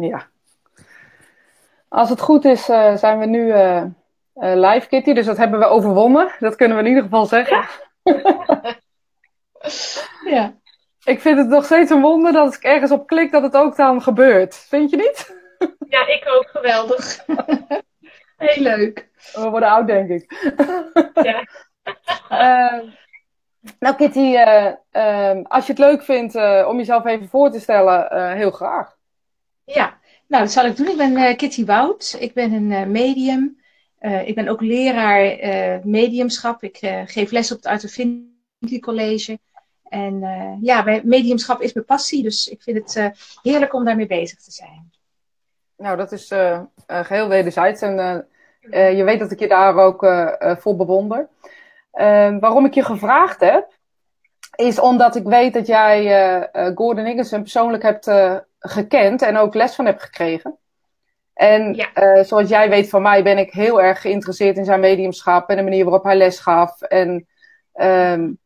Ja. Als het goed is, uh, zijn we nu uh, uh, live, Kitty. Dus dat hebben we overwonnen. Dat kunnen we in ieder geval zeggen. Ja. ja. Ik vind het nog steeds een wonder dat als ik ergens op klik, dat het ook dan gebeurt. Vind je niet? Ja, ik ook. Geweldig. Heel leuk. We worden oud, denk ik. Ja. nou, Kitty, als je het leuk vindt om jezelf even voor te stellen, heel graag. Ja, nou, dat zal ik doen. Ik ben uh, Kitty Wout. Ik ben een uh, medium. Uh, ik ben ook leraar mediumschap. Ik geef les op het Arthur College. En ja, mediumschap is mijn passie. Dus ik vind het heerlijk om daarmee bezig te zijn. Nou, dat is geheel wederzijds. En je weet dat ik je daar ook voor bewonder. waarom ik je gevraagd heb, is omdat ik weet dat jij Gordon Ingerson persoonlijk hebt gekend en ook les van heb gekregen. En uh, zoals jij weet van mij ben ik heel erg geïnteresseerd in zijn mediumschap en de manier waarop hij les gaf. En um,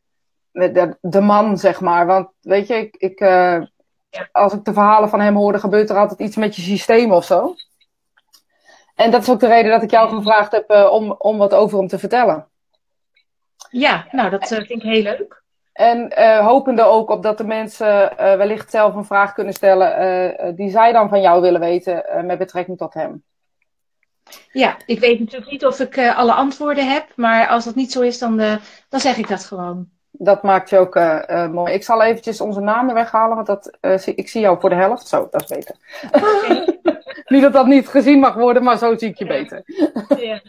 de, de, man, zeg maar. Want weet je, ik, ik, uh, als ik de verhalen van hem hoorde, gebeurt er altijd iets met je systeem of zo. En dat is ook de reden dat ik jou gevraagd heb uh, om, om wat over hem te vertellen. Ja, nou dat vind ik heel leuk. En uh, hopende ook op dat de mensen uh, wellicht zelf een vraag kunnen stellen uh, die zij dan van jou willen weten met betrekking tot hem. Ja, ik weet natuurlijk niet of ik alle antwoorden heb, maar als dat niet zo is, dan, dan zeg ik dat gewoon. Dat maakt je ook mooi. Ik zal eventjes onze namen weghalen, want dat, ik zie jou voor de helft. Zo, dat is beter. Okay. niet dat dat niet gezien mag worden, maar zo zie ik je beter. ja.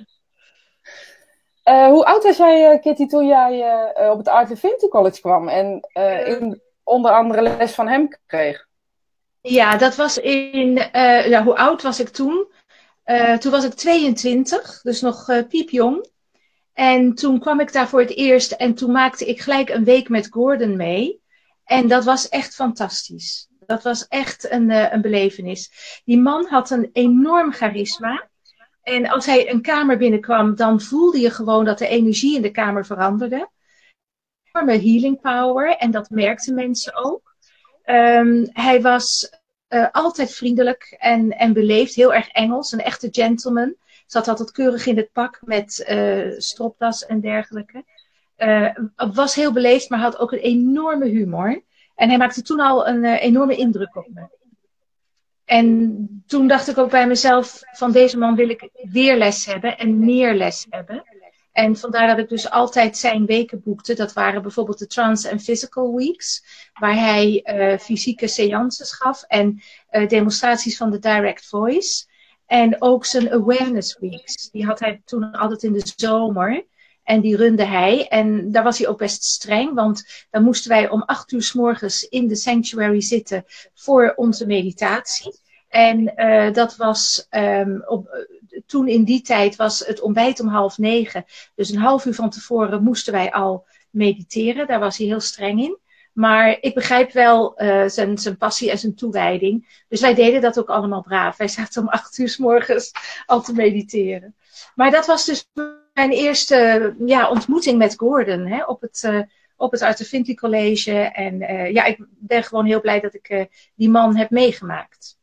Uh, hoe oud was jij, uh, Kitty, toen jij uh, op het Art Vinti College kwam en in, onder andere les van hem kreeg? Ja, dat was in. ja, hoe oud was ik toen? toen was ik 22, dus nog piepjong. En toen kwam ik daar voor het eerst en toen maakte ik gelijk een week met Gordon mee. En dat was echt fantastisch. Dat was echt een, een belevenis. Die man had een enorm charisma. En als hij een kamer binnenkwam, dan voelde je gewoon dat de energie in de kamer veranderde. Enorme healing power en dat merkten mensen ook. Um, hij was uh, altijd vriendelijk en, en beleefd, heel erg Engels, een echte gentleman. Zat altijd keurig in het pak met uh, stropdas en dergelijke. Uh, was heel beleefd, maar had ook een enorme humor. En hij maakte toen al een enorme indruk op me. En toen dacht ik ook bij mezelf, van deze man wil ik weer les hebben en meer les hebben. En vandaar dat ik dus altijd zijn weken boekte. Dat waren bijvoorbeeld de Trans and Physical Weeks, waar hij uh, fysieke seances gaf en uh, demonstraties van de Direct Voice. En ook zijn Awareness Weeks. Die had hij toen altijd in de zomer. En die runde hij. En daar was hij ook best streng, want dan moesten wij om acht uur s morgens in de sanctuary zitten voor onze meditatie. En uh, dat was um, op, toen in die tijd was het ontbijt om half negen. Dus een half uur van tevoren moesten wij al mediteren. Daar was hij heel streng in. Maar ik begrijp wel uh, zijn, zijn passie en zijn toewijding. Dus wij deden dat ook allemaal braaf. Wij zaten om acht uur s morgens al te mediteren. Maar dat was dus mijn eerste ja, ontmoeting met Gordon hè, op het, uh, op het Arthur College. En uh, ja, ik ben gewoon heel blij dat ik uh, die man heb meegemaakt.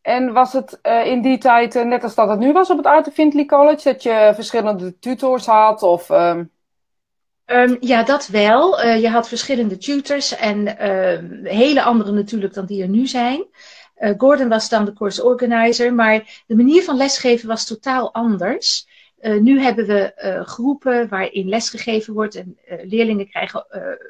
En was het in die tijd, net als dat het nu was op het Arthur College, dat je verschillende tutors had? Of, um... Um, ja, dat wel. Je had verschillende tutors en hele andere natuurlijk dan die er nu zijn. Gordon was dan de course organizer, maar de manier van lesgeven was totaal anders. Uh, nu hebben we uh, groepen waarin lesgegeven wordt en uh, leerlingen krijgen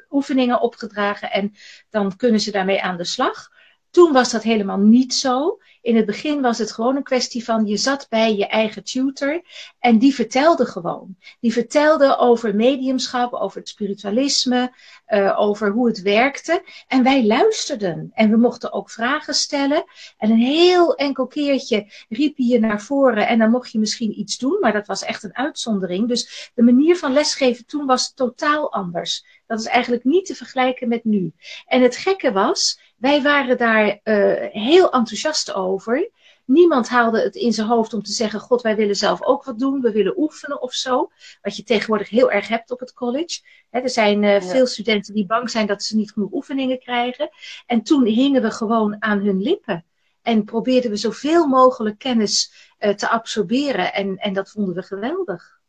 oefeningen opgedragen en dan kunnen ze daarmee aan de slag. Toen was dat helemaal niet zo. In het begin was het gewoon een kwestie van je zat bij je eigen tutor en die vertelde gewoon. Die vertelde over mediumschap, over het spiritualisme, uh, over hoe het werkte. En wij luisterden en we mochten ook vragen stellen. En een heel enkel keertje riep je je naar voren en dan mocht je misschien iets doen, maar dat was echt een uitzondering. Dus de manier van lesgeven toen was totaal anders. Dat is eigenlijk niet te vergelijken met nu. En het gekke was, wij waren daar uh, heel enthousiast over. Niemand haalde het in zijn hoofd om te zeggen: God, wij willen zelf ook wat doen, we willen oefenen of zo. Wat je tegenwoordig heel erg hebt op het college. er zijn uh, ja. veel studenten die bang zijn dat ze niet genoeg oefeningen krijgen. En toen hingen we gewoon aan hun lippen. En probeerden we zoveel mogelijk kennis te absorberen. En, en dat vonden we geweldig.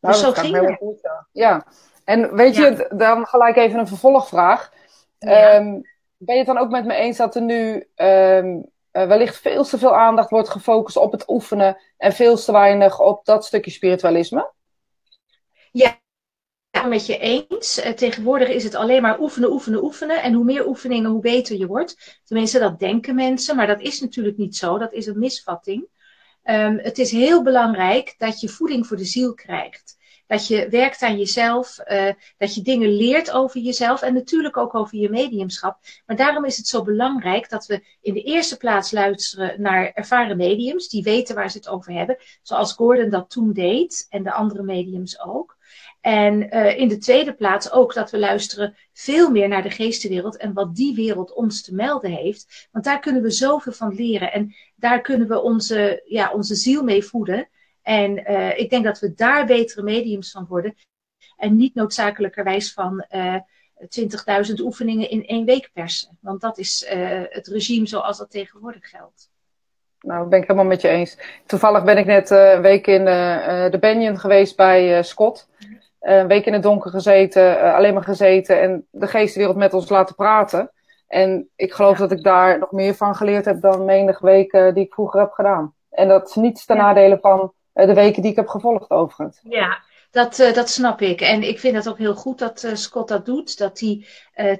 Nou, dus zo ging het. Goed, ja. ja. En weet je, dan gelijk even een vervolgvraag. Ehm, ben je het dan ook met me eens dat er nu um, wellicht veel te veel aandacht wordt gefocust op het oefenen en veel te weinig op dat stukje spiritualisme? Ja, met je eens. Uh, tegenwoordig is het alleen maar oefenen, oefenen, oefenen. En hoe meer oefeningen, hoe beter je wordt. Tenminste, dat denken mensen, maar dat is natuurlijk niet zo. Dat is een misvatting. Um, het is heel belangrijk dat je voeding voor de ziel krijgt dat je werkt aan jezelf, uh, dat je dingen leert over jezelf en natuurlijk ook over je mediumschap. Maar daarom is het zo belangrijk dat we in de eerste plaats luisteren naar ervaren mediums die weten waar ze het over hebben, zoals Gordon dat toen deed en de andere mediums ook. En uh, in de tweede plaats ook dat we luisteren veel meer naar de geestenwereld en wat die wereld ons te melden heeft. Want daar kunnen we zoveel van leren en daar kunnen we onze, ja, onze ziel mee voeden. En uh, ik denk dat we daar betere mediums van worden. En niet noodzakelijkerwijs van uh, eh, 20.000 oefeningen in één week persen. Want dat is uh, het regime zoals dat tegenwoordig geldt. Nou, ben ik helemaal met je eens. Toevallig ben ik net een week in de Banyan geweest bij Scott. een week in het donker gezeten, alleen maar gezeten en de geestenwereld met ons laten praten. En ik geloof dat ik daar nog meer van geleerd heb dan menig week die ik vroeger heb gedaan. En dat is niets ten nadele van eh, de weken die ik heb gevolgd overigens. Ja, dat, uh, dat snap ik. En ik vind het ook heel goed dat uh, Scott dat doet. Dat hij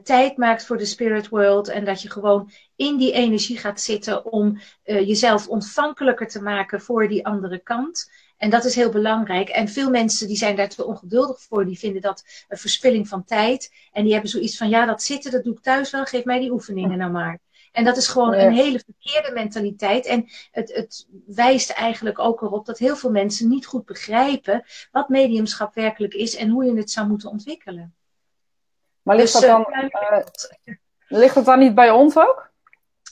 tijd maakt voor de spirit world. En dat je gewoon in die energie gaat zitten om jezelf ontvankelijker te maken voor die andere kant. En dat is heel belangrijk. En veel mensen die zijn daar te ongeduldig voor. Die vinden dat een verspilling van tijd. En die hebben zoiets van, ja, dat zitten, dat doe ik thuis wel. Geef mij die oefeningen nou maar. En dat is gewoon een hele verkeerde mentaliteit. En het, het wijst eigenlijk ook erop dat heel veel mensen niet goed begrijpen wat mediumschap werkelijk is en hoe je het zou moeten ontwikkelen. Maar ligt, dus, dat, dan, uh, ligt dat dan niet bij ons ook?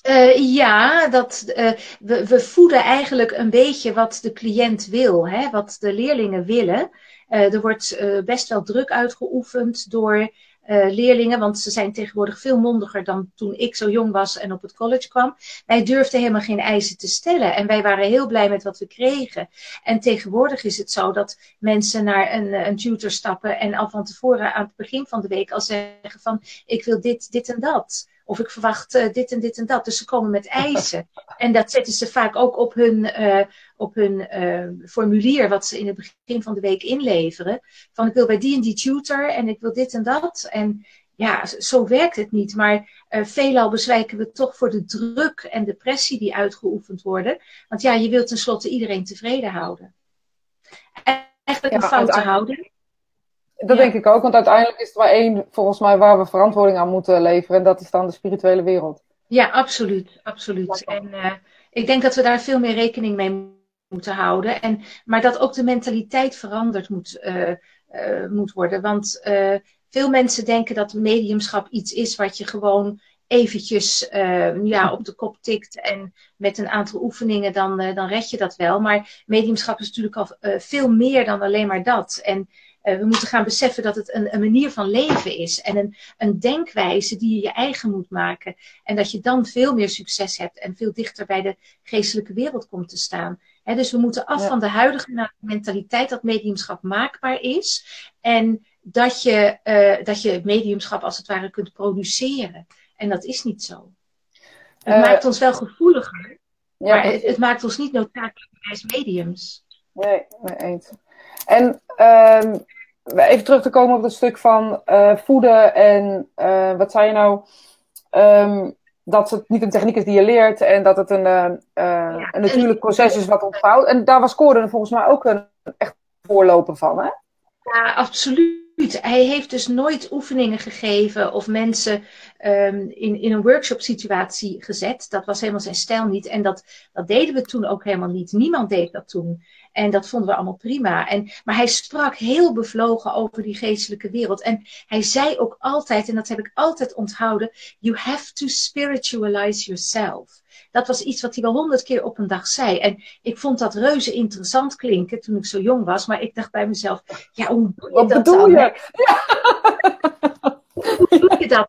Uh, ja, dat, uh, we, we voeden eigenlijk een beetje wat de cliënt wil, hè, wat de leerlingen willen. Uh, er wordt best wel druk uitgeoefend door uh, leerlingen, want ze zijn tegenwoordig veel mondiger dan toen ik zo jong was en op het college kwam. Wij durfden helemaal geen eisen te stellen en wij waren heel blij met wat we kregen. En tegenwoordig is het zo dat mensen naar een, een tutor stappen en al van tevoren aan het begin van de week al zeggen van ik wil dit, dit en dat. Of ik verwacht uh, dit en dit en dat. Dus ze komen met eisen. En dat zetten ze vaak ook op hun, uh, op hun uh, formulier, wat ze in het begin van de week inleveren. Van ik wil bij die en die tutor en ik wil dit en dat. En ja, zo werkt het niet. Maar veelal bezwijken we toch voor de druk en de pressie die uitgeoefend worden. Want ja, je wilt tenslotte iedereen tevreden houden. Eigenlijk een fout te houden. Dat denk ik ook, want uiteindelijk is er maar één, volgens mij, waar we verantwoording aan moeten leveren. En dat is dan de spirituele wereld. Ja, absoluut. absoluut. En uh, ik denk dat we daar veel meer rekening mee moeten houden. En, maar dat ook de mentaliteit veranderd moet, uh, uh, moet worden. Want veel mensen denken dat mediumschap iets is wat je gewoon eventjes ja, op de kop tikt en met een aantal oefeningen dan, dan red je dat wel. Maar mediumschap is natuurlijk al veel meer dan alleen maar dat. En uh, we moeten gaan beseffen dat het een, een, manier van leven is en een, een denkwijze die je je eigen moet maken. En dat je dan veel meer succes hebt en veel dichter bij de geestelijke wereld komt te staan. He, dus we moeten af van de huidige mentaliteit dat mediumschap maakbaar is. En dat je, uh, dat je mediumschap als het ware kunt produceren. En dat is niet zo. Het uh, maakt ons wel gevoeliger, ja, maar het, het, maakt ons niet noodzakelijk als mediums. Nee, nee eens. En um, even terug te komen op het stuk van uh, voeden en uh, wat zei je nou? Um, dat het niet een techniek is die je leert en dat het een, uh, ja, een natuurlijk proces is wat ontvouwt. En daar was Corden volgens mij ook een echt voorloper van, hè? Ja, absoluut. Hij heeft dus nooit oefeningen gegeven of mensen um, in, in een workshop situatie gezet. Dat was helemaal zijn stijl niet. En dat, dat deden we toen ook helemaal niet. Niemand deed dat toen. En dat vonden we allemaal prima. En, maar hij sprak heel bevlogen over die geestelijke wereld. En hij zei ook altijd, en dat heb ik altijd onthouden: You have to spiritualize yourself. Dat was iets wat hij wel honderd keer op een dag zei. En ik vond dat reuze interessant klinken toen ik zo jong was. Maar ik dacht bij mezelf: Ja, hoe doe je wat dat bedoel dan? Je? Ja. Hoe doe je dat?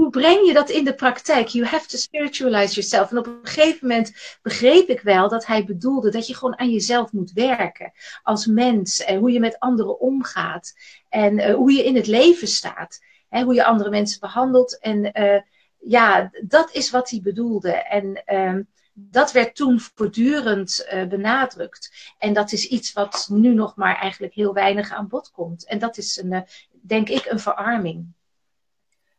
Hoe breng je dat in de praktijk? You have to spiritualize yourself. En op een gegeven moment begreep ik wel dat hij bedoelde dat je gewoon aan jezelf moet werken. Als mens. En hoe je met anderen omgaat. En uh, hoe je in het leven staat. Hè, hoe je andere mensen behandelt. En uh, ja, dat is wat hij bedoelde. En uh, dat werd toen voortdurend benadrukt. En dat is iets wat nu nog maar eigenlijk heel weinig aan bod komt. En dat is een, denk ik een verarming.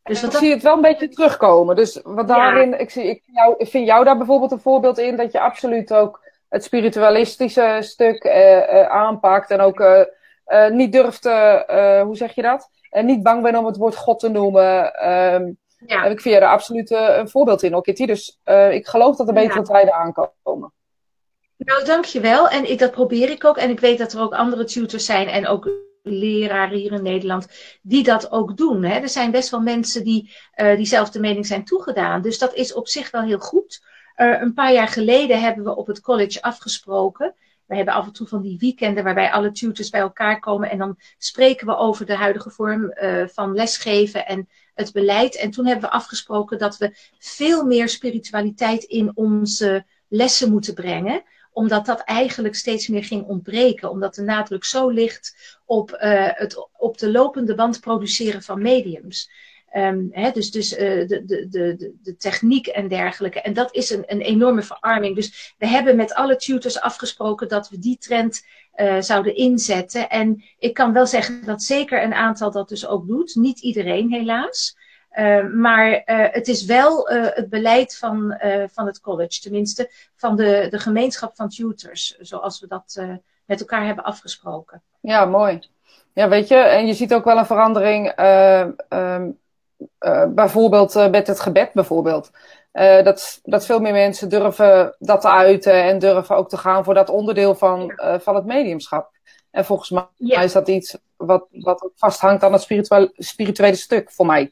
Dus ik zie het wel een beetje terugkomen. Dus wat daarin, ik, zie, ik, jou, ik vind jou daar bijvoorbeeld een voorbeeld in dat je absoluut ook het spiritualistische stuk uh, uh, aanpakt en ook uh, niet durft, hoe zeg je dat? En niet bang bent om het woord God te noemen. Um, ja. ik vind je daar absoluut een voorbeeld in, Kitty. Dus ik geloof dat er betere ja. tijden aankomen. Nou, dankjewel. En ik, dat probeer ik ook. En ik weet dat er ook andere tutors zijn en ook leraren hier in Nederland die dat ook doen. Hè. Er zijn best wel mensen die uh, diezelfde mening zijn toegedaan. Dus dat is op zich wel heel goed. Uh, een paar jaar geleden hebben we op het college afgesproken. We hebben af en toe van die weekenden waarbij alle tutors bij elkaar komen en dan spreken we over de huidige vorm uh, van lesgeven en het beleid. En toen hebben we afgesproken dat we veel meer spiritualiteit in onze lessen moeten brengen omdat dat eigenlijk steeds meer ging ontbreken. Omdat de nadruk zo ligt op, uh, het op de lopende band produceren van mediums. Um, dus dus uh, de, de, de, de techniek en dergelijke. En dat is een, een enorme verarming. Dus we hebben met alle tutors afgesproken dat we die trend uh, zouden inzetten. En ik kan wel zeggen dat zeker een aantal dat dus ook doet. Niet iedereen helaas. Uh, maar uh, het is wel uh, het beleid van, van het college, tenminste van de, de gemeenschap van tutors, zoals we dat met elkaar hebben afgesproken. Ja, mooi. Ja, weet je, en je ziet ook wel een verandering, um, bijvoorbeeld met het gebed bijvoorbeeld. dat, dat veel meer mensen durven dat te uiten en durven ook te gaan voor dat onderdeel van, van het mediumschap. En volgens mij ja. is dat iets wat, wat vasthangt aan het spirituele, spirituele stuk voor mij.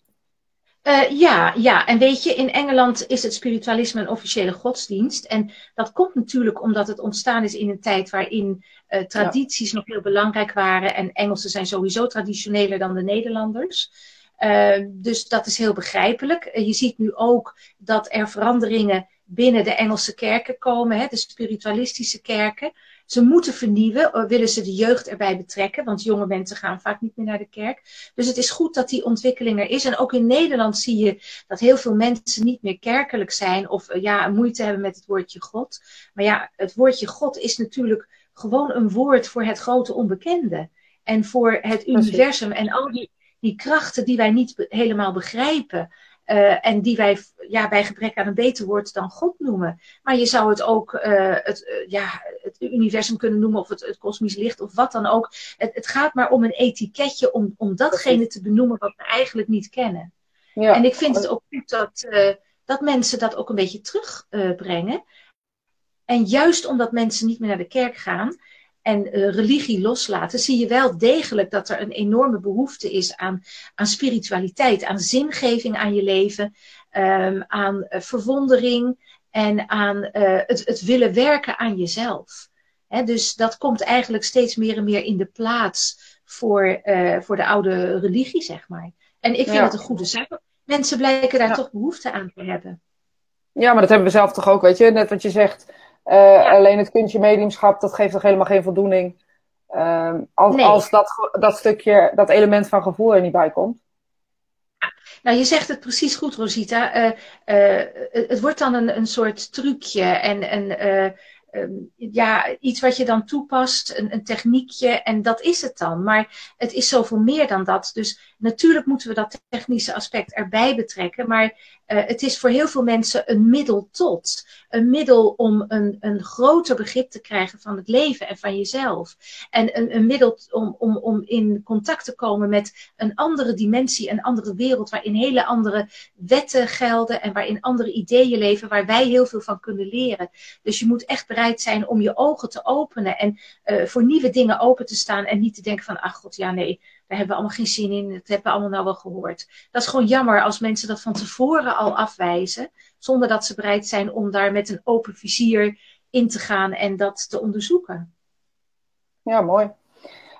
Uh, ja, ja, en weet je, in Engeland is het spiritualisme een officiële godsdienst. En dat komt natuurlijk omdat het ontstaan is in een tijd waarin uh, tradities ja. nog heel belangrijk waren. En Engelsen zijn sowieso traditioneler dan de Nederlanders. Uh, dus dat is heel begrijpelijk. je ziet nu ook dat er veranderingen binnen de Engelse kerken komen, hè, de spiritualistische kerken. Ze moeten vernieuwen, eh, willen ze de jeugd erbij betrekken, want jonge mensen gaan vaak niet meer naar de kerk. Dus het is goed dat die ontwikkeling er is. En ook in Nederland zie je dat heel veel mensen niet meer kerkelijk zijn of eh, ja, moeite hebben met het woordje God. Maar ja, het woordje God is natuurlijk gewoon een woord voor het grote onbekende. En voor het universum en al die, die krachten die wij niet helemaal begrijpen. Uh, en die wij ja, bij gebrek aan een beter woord dan God noemen. Maar je zou het ook uh, het, uh, ja, het universum kunnen noemen, of het, het kosmisch licht, of wat dan ook. Het, het gaat maar om een etiketje, om, om datgene te benoemen wat we eigenlijk niet kennen. Ja. En ik vind het ook goed dat, dat mensen dat ook een beetje terugbrengen. en juist omdat mensen niet meer naar de kerk gaan, en uh, religie loslaten, zie je wel degelijk dat er een enorme behoefte is aan, aan spiritualiteit, aan zingeving aan je leven, um, aan uh, verwondering en aan uh, het, het willen werken aan jezelf. He, dus dat komt eigenlijk steeds meer en meer in de plaats voor, voor de oude religie, zeg maar. En ik vind ja. het een goede zaak. Mensen blijken daar ja. toch behoefte aan te hebben. Ja, maar dat hebben we zelf toch ook, weet je. Net wat je zegt, ja. Alleen het kunstje mediumschap, dat geeft toch helemaal geen voldoening. Uh, als, nee. als dat, dat stukje, dat element van gevoel er niet bij komt. Nou, je zegt het precies goed, Rosita. Uh, uh, het wordt dan een, een soort trucje en een, um, ja, iets wat je dan toepast, een, een techniekje en dat is het dan. Maar het is zoveel meer dan dat. Dus natuurlijk moeten we dat technische aspect erbij betrekken. Maar uh, het is voor heel veel mensen een middel tot. Een middel om een, een groter begrip te krijgen van het leven en van jezelf. En een, een middel om, om, om in contact te komen met een andere dimensie, een andere wereld, waarin hele andere wetten gelden en waarin andere ideeën leven, waar wij heel veel van kunnen leren. Dus je moet echt bereid zijn om je ogen te openen en uh, voor nieuwe dingen open te staan en niet te denken van, ach god, ja nee, daar hebben we allemaal geen zin in, dat hebben we allemaal nou wel gehoord. Dat is gewoon jammer als mensen dat van tevoren al afwijzen, zonder dat ze bereid zijn om daar met een open vizier in te gaan en dat te onderzoeken. Ja, mooi.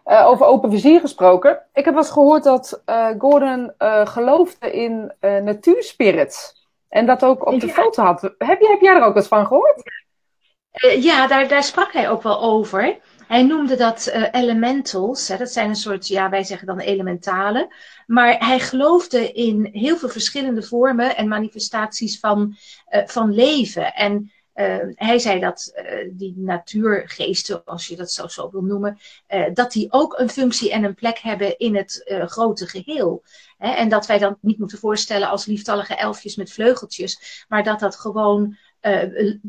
over open vizier gesproken. Ik heb wel eens gehoord dat Gordon geloofde in natuurspirits. En dat ook op de foto had. Heb, je, heb jij er ook eens van gehoord? ja, daar, daar sprak hij ook wel over. Hij noemde dat uh, elementals. Hè, dat zijn een soort, ja, wij zeggen dan elementalen. Maar hij geloofde in heel veel verschillende vormen en manifestaties van, uh, van leven. En uh, hij zei dat die natuurgeesten, als je dat zo, zo wil noemen, dat die ook een functie en een plek hebben in het grote geheel. Hè, en dat wij dan niet moeten voorstellen als lieftallige elfjes met vleugeltjes, maar dat dat gewoon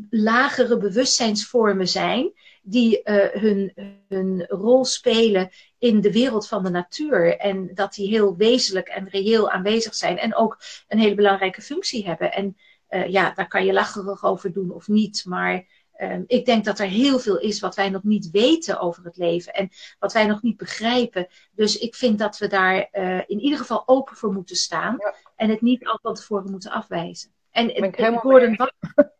lagere bewustzijnsvormen zijn die uh, hun, hun rol spelen in de wereld van de natuur. En dat die heel wezenlijk en reëel aanwezig zijn. En ook een hele belangrijke functie hebben. En uh, ja, daar kan je lacherig over doen of niet. Maar uh, ik denk dat er heel veel is wat wij nog niet weten over het leven. En wat wij nog niet begrijpen. Dus ik vind dat we daar uh, in ieder geval open voor moeten staan. Ja. En het niet al van tevoren moeten afwijzen. En ik Gordon, was,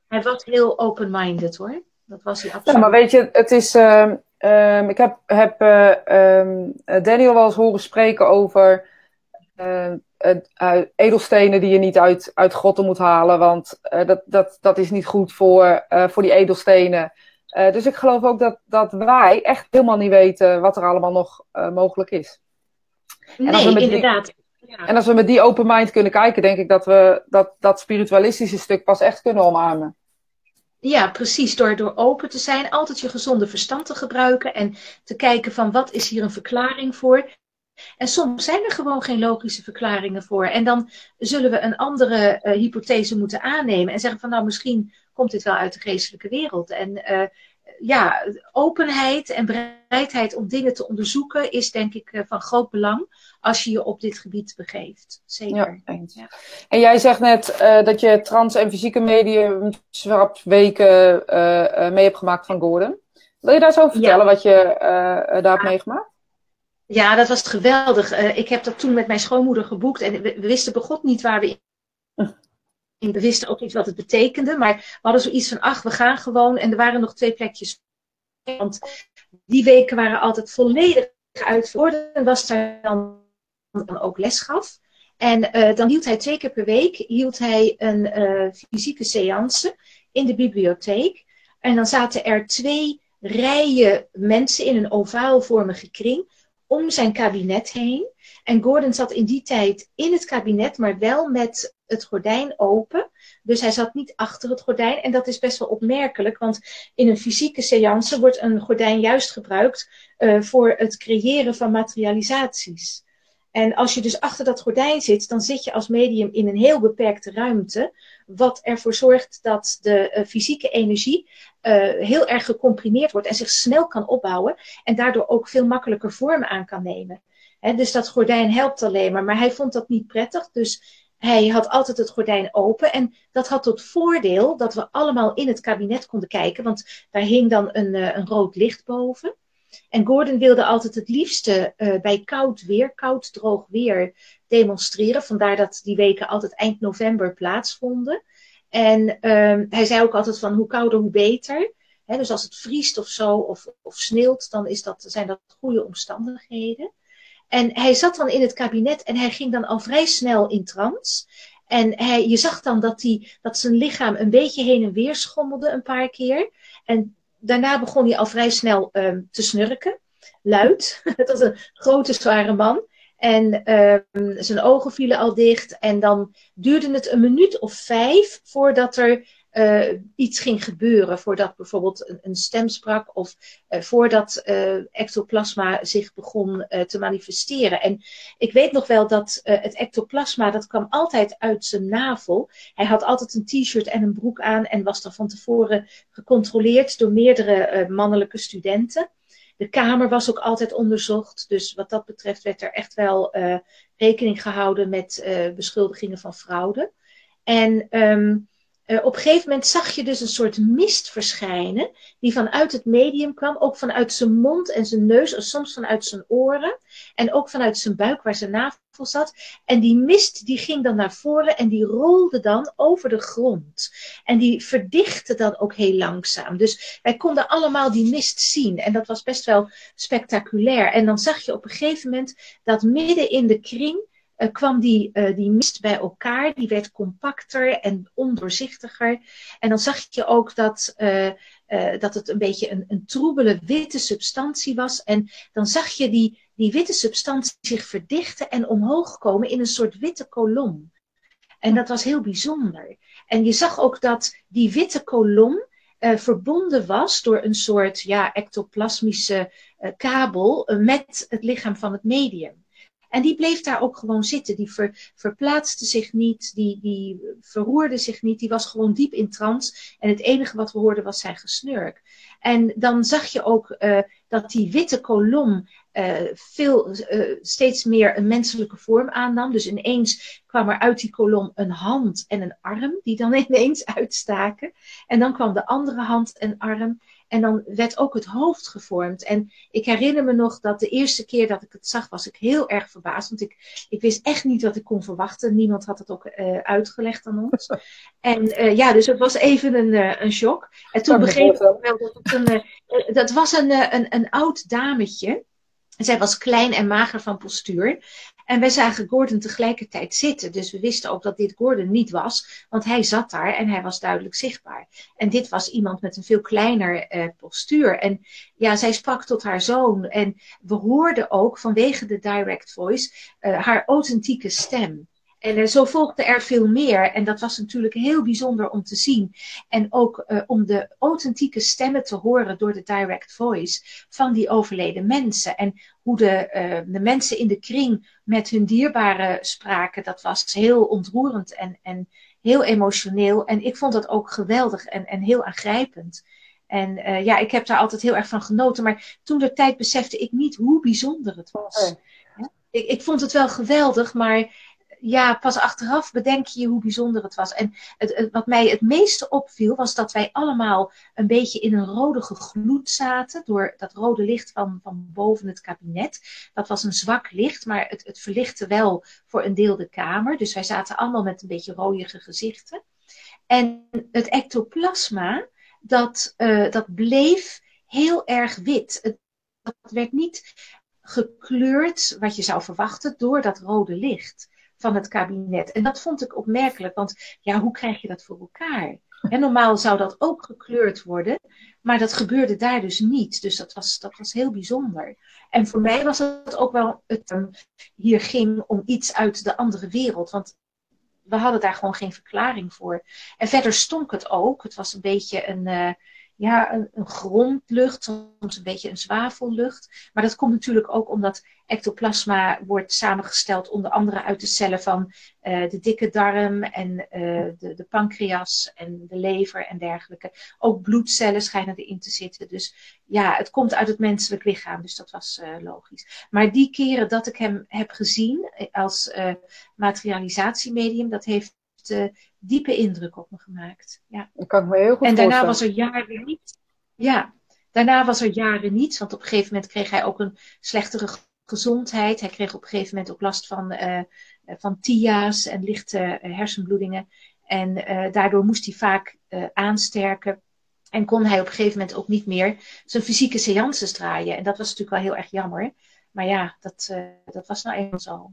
hij was heel open-minded hoor. Dat was hij absoluut. Ja, maar weet je, het is. Uh, um, ik heb, heb uh, um, Daniel wel eens horen spreken over uh, edelstenen die je niet uit, uit grotten moet halen, want dat, dat, dat is niet goed voor, voor die edelstenen. dus ik geloof ook dat, dat wij echt helemaal niet weten wat er allemaal nog mogelijk is. Nee, inderdaad. Die, ja. En als we met die open mind kunnen kijken, denk ik dat we dat, dat spiritualistische stuk pas echt kunnen omarmen. Ja, precies. Door, door open te zijn, altijd je gezonde verstand te gebruiken en te kijken van wat is hier een verklaring voor. En soms zijn er gewoon geen logische verklaringen voor. En dan zullen we een andere uh, hypothese moeten aannemen en zeggen van nou misschien komt dit wel uit de geestelijke wereld. En uh, ja, openheid en bereidheid om dingen te onderzoeken is denk ik uh, van groot belang als je je op dit gebied begeeft. Zeker. Ja, ja. En jij zegt net uh, dat je trans- en fysieke medium weken uh, mee hebt gemaakt van Gordon. Wil je daar zo vertellen ja. wat je daar hebt meegemaakt? Ja, dat was geweldig. ik heb dat toen met mijn schoonmoeder geboekt en we, we wisten bij God niet waar we in we wisten ook niet wat het betekende, maar we hadden zoiets van, ach, we gaan gewoon. En er waren nog twee plekjes. Want die weken waren altijd volledig uitverkocht. En was daar dan dan ook les gaf. En uh, dan hield hij twee keer per week hield hij een uh, fysieke seance in de bibliotheek. En dan zaten er twee rijen mensen in een ovaalvormige kring om zijn kabinet heen. En Gordon zat in die tijd in het kabinet, maar wel met het gordijn open. Dus hij zat niet achter het gordijn. En dat is best wel opmerkelijk, want in een fysieke seance wordt een gordijn juist gebruikt uh, voor het creëren van materialisaties. En als je dus achter dat gordijn zit, dan zit je als medium in een heel beperkte ruimte. Wat ervoor zorgt dat de uh, fysieke energie uh, heel erg gecomprimeerd wordt en zich snel kan opbouwen. En daardoor ook veel makkelijker vormen aan kan nemen. Dus dat gordijn helpt alleen maar. Maar hij vond dat niet prettig. Dus hij had altijd het gordijn open. En dat had tot voordeel dat we allemaal in het kabinet konden kijken. Want daar hing dan een, uh, een rood licht boven. En Gordon wilde altijd het liefste uh, bij koud weer, koud droog weer, demonstreren. Vandaar dat die weken altijd eind november plaatsvonden. En uh, hij zei ook altijd van hoe kouder, hoe beter. Dus als het vriest of zo, of, of sneeuwt, dan is dat, zijn dat goede omstandigheden. En hij zat dan in het kabinet en hij ging dan al vrij snel in trance. En hij, je zag dan dat, dat zijn lichaam een beetje heen en weer schommelde een paar keer. En daarna begon hij al vrij snel um, te snurken. Luid. Het was een grote, zware man. En um, zijn ogen vielen al dicht. En dan duurde het een minuut of vijf voordat er uh, iets ging gebeuren. Voordat bijvoorbeeld een, een stem sprak of uh, voordat uh, ectoplasma zich begon te manifesteren. En ik weet nog wel dat het ectoplasma, dat kwam altijd uit zijn navel. Hij had altijd een t-shirt en een broek aan en was dan van tevoren gecontroleerd door meerdere mannelijke studenten. De kamer was ook altijd onderzocht. Dus wat dat betreft werd er echt wel rekening gehouden met beschuldigingen van fraude. En um, op een gegeven moment zag je dus een soort mist verschijnen, die vanuit het medium kwam, ook vanuit zijn mond en zijn neus, en soms vanuit zijn oren, en ook vanuit zijn buik waar zijn navel zat. En die mist die ging dan naar voren en die rolde dan over de grond. En die verdichtte dan ook heel langzaam. Dus wij konden allemaal die mist zien. En dat was best wel spectaculair. En dan zag je op een gegeven moment dat midden in de kring uh, kwam die, uh, die mist bij elkaar. Die werd compacter en ondoorzichtiger. En dan zag je ook dat, uh, dat het een beetje een, een troebele witte substantie was. En dan zag je die, die witte substantie zich verdichten en omhoog komen in een soort witte kolom. En dat was heel bijzonder. En je zag ook dat die witte kolom verbonden was door een soort ja, ectoplasmische kabel met het lichaam van het medium. En die bleef daar ook gewoon zitten. Die ver, verplaatste zich niet, die, die verroerde zich niet. Die was gewoon diep in trance. En het enige wat we hoorden was zijn gesnurk. En dan zag je ook uh, dat die witte kolom uh, veel, uh, steeds meer een menselijke vorm aannam. Dus ineens kwam er uit die kolom een hand en een arm, die dan ineens uitstaken. En dan kwam de andere hand en arm. En dan werd ook het hoofd gevormd. En ik herinner me nog dat de eerste keer dat ik het zag, was ik heel erg verbaasd. Want ik, ik wist echt niet wat ik kon verwachten. Niemand had het ook uh, uitgelegd aan ons. En uh, ja, dus het was even een, uh, een shock. En toen begreep ik wel dat het een, dat was een, een, een oud dametje. Zij was klein en mager van postuur. En wij zagen Gordon tegelijkertijd zitten. Dus we wisten ook dat dit Gordon niet was, want hij zat daar en hij was duidelijk zichtbaar. En dit was iemand met een veel kleiner uh, postuur. En ja, zij sprak tot haar zoon. En we hoorden ook vanwege de direct voice uh, haar authentieke stem. En uh, zo volgde er veel meer. En dat was natuurlijk heel bijzonder om te zien. En ook uh, om de authentieke stemmen te horen door de direct voice van die overleden mensen. En hoe de, uh, de mensen in de kring met hun dierbaren spraken, dat was heel ontroerend en, en heel emotioneel. En ik vond dat ook geweldig en, en heel aangrijpend. En uh, ja, ik heb daar altijd heel erg van genoten. Maar toen de tijd besefte ik niet hoe bijzonder het was. Ja? Ik, ik vond het wel geweldig, maar ja, pas achteraf bedenk je hoe bijzonder het was. En het, wat mij het meeste opviel, was dat wij allemaal een beetje in een rodige gloed zaten. Door dat rode licht van, van boven het kabinet. Dat was een zwak licht, maar het, het verlichtte wel voor een deel de kamer. Dus wij zaten allemaal met een beetje rooige gezichten. En het ectoplasma, dat, uh, dat bleef heel erg wit. Het, dat werd niet gekleurd, wat je zou verwachten, door dat rode licht van het kabinet. En dat vond ik opmerkelijk, want ja, hoe krijg je dat voor elkaar? En normaal zou dat ook gekleurd worden, maar dat gebeurde daar dus niet. Dus dat was, dat was heel bijzonder. En voor mij was het ook wel, het um, hier ging om iets uit de andere wereld. Want we hadden daar gewoon geen verklaring voor. En verder stonk het ook. Het was een beetje een, uh, ja, een, een grondlucht, soms een beetje een zwavellucht. Maar dat komt natuurlijk ook omdat ectoplasma wordt samengesteld onder andere uit de cellen van uh, de dikke darm en uh, de, de pancreas en de lever en dergelijke. Ook bloedcellen schijnen erin te zitten. Dus ja, het komt uit het menselijk lichaam, dus dat was uh, logisch. Maar die keren dat ik hem heb gezien als materialisatiemedium, dat heeft diepe indruk op me gemaakt. Ja. Dat kan ik me heel goed En daarna was er jaren niets. Ja, daarna was er jaren niets, want op een gegeven moment kreeg hij ook een slechtere gezondheid. Hij kreeg op een gegeven moment ook last van, uh, van TIA's en lichte hersenbloedingen. En daardoor moest hij vaak aansterken. En kon hij op een gegeven moment ook niet meer zijn fysieke seances draaien. En dat was natuurlijk wel heel erg jammer. Maar ja, dat, dat was nou eenmaal zo.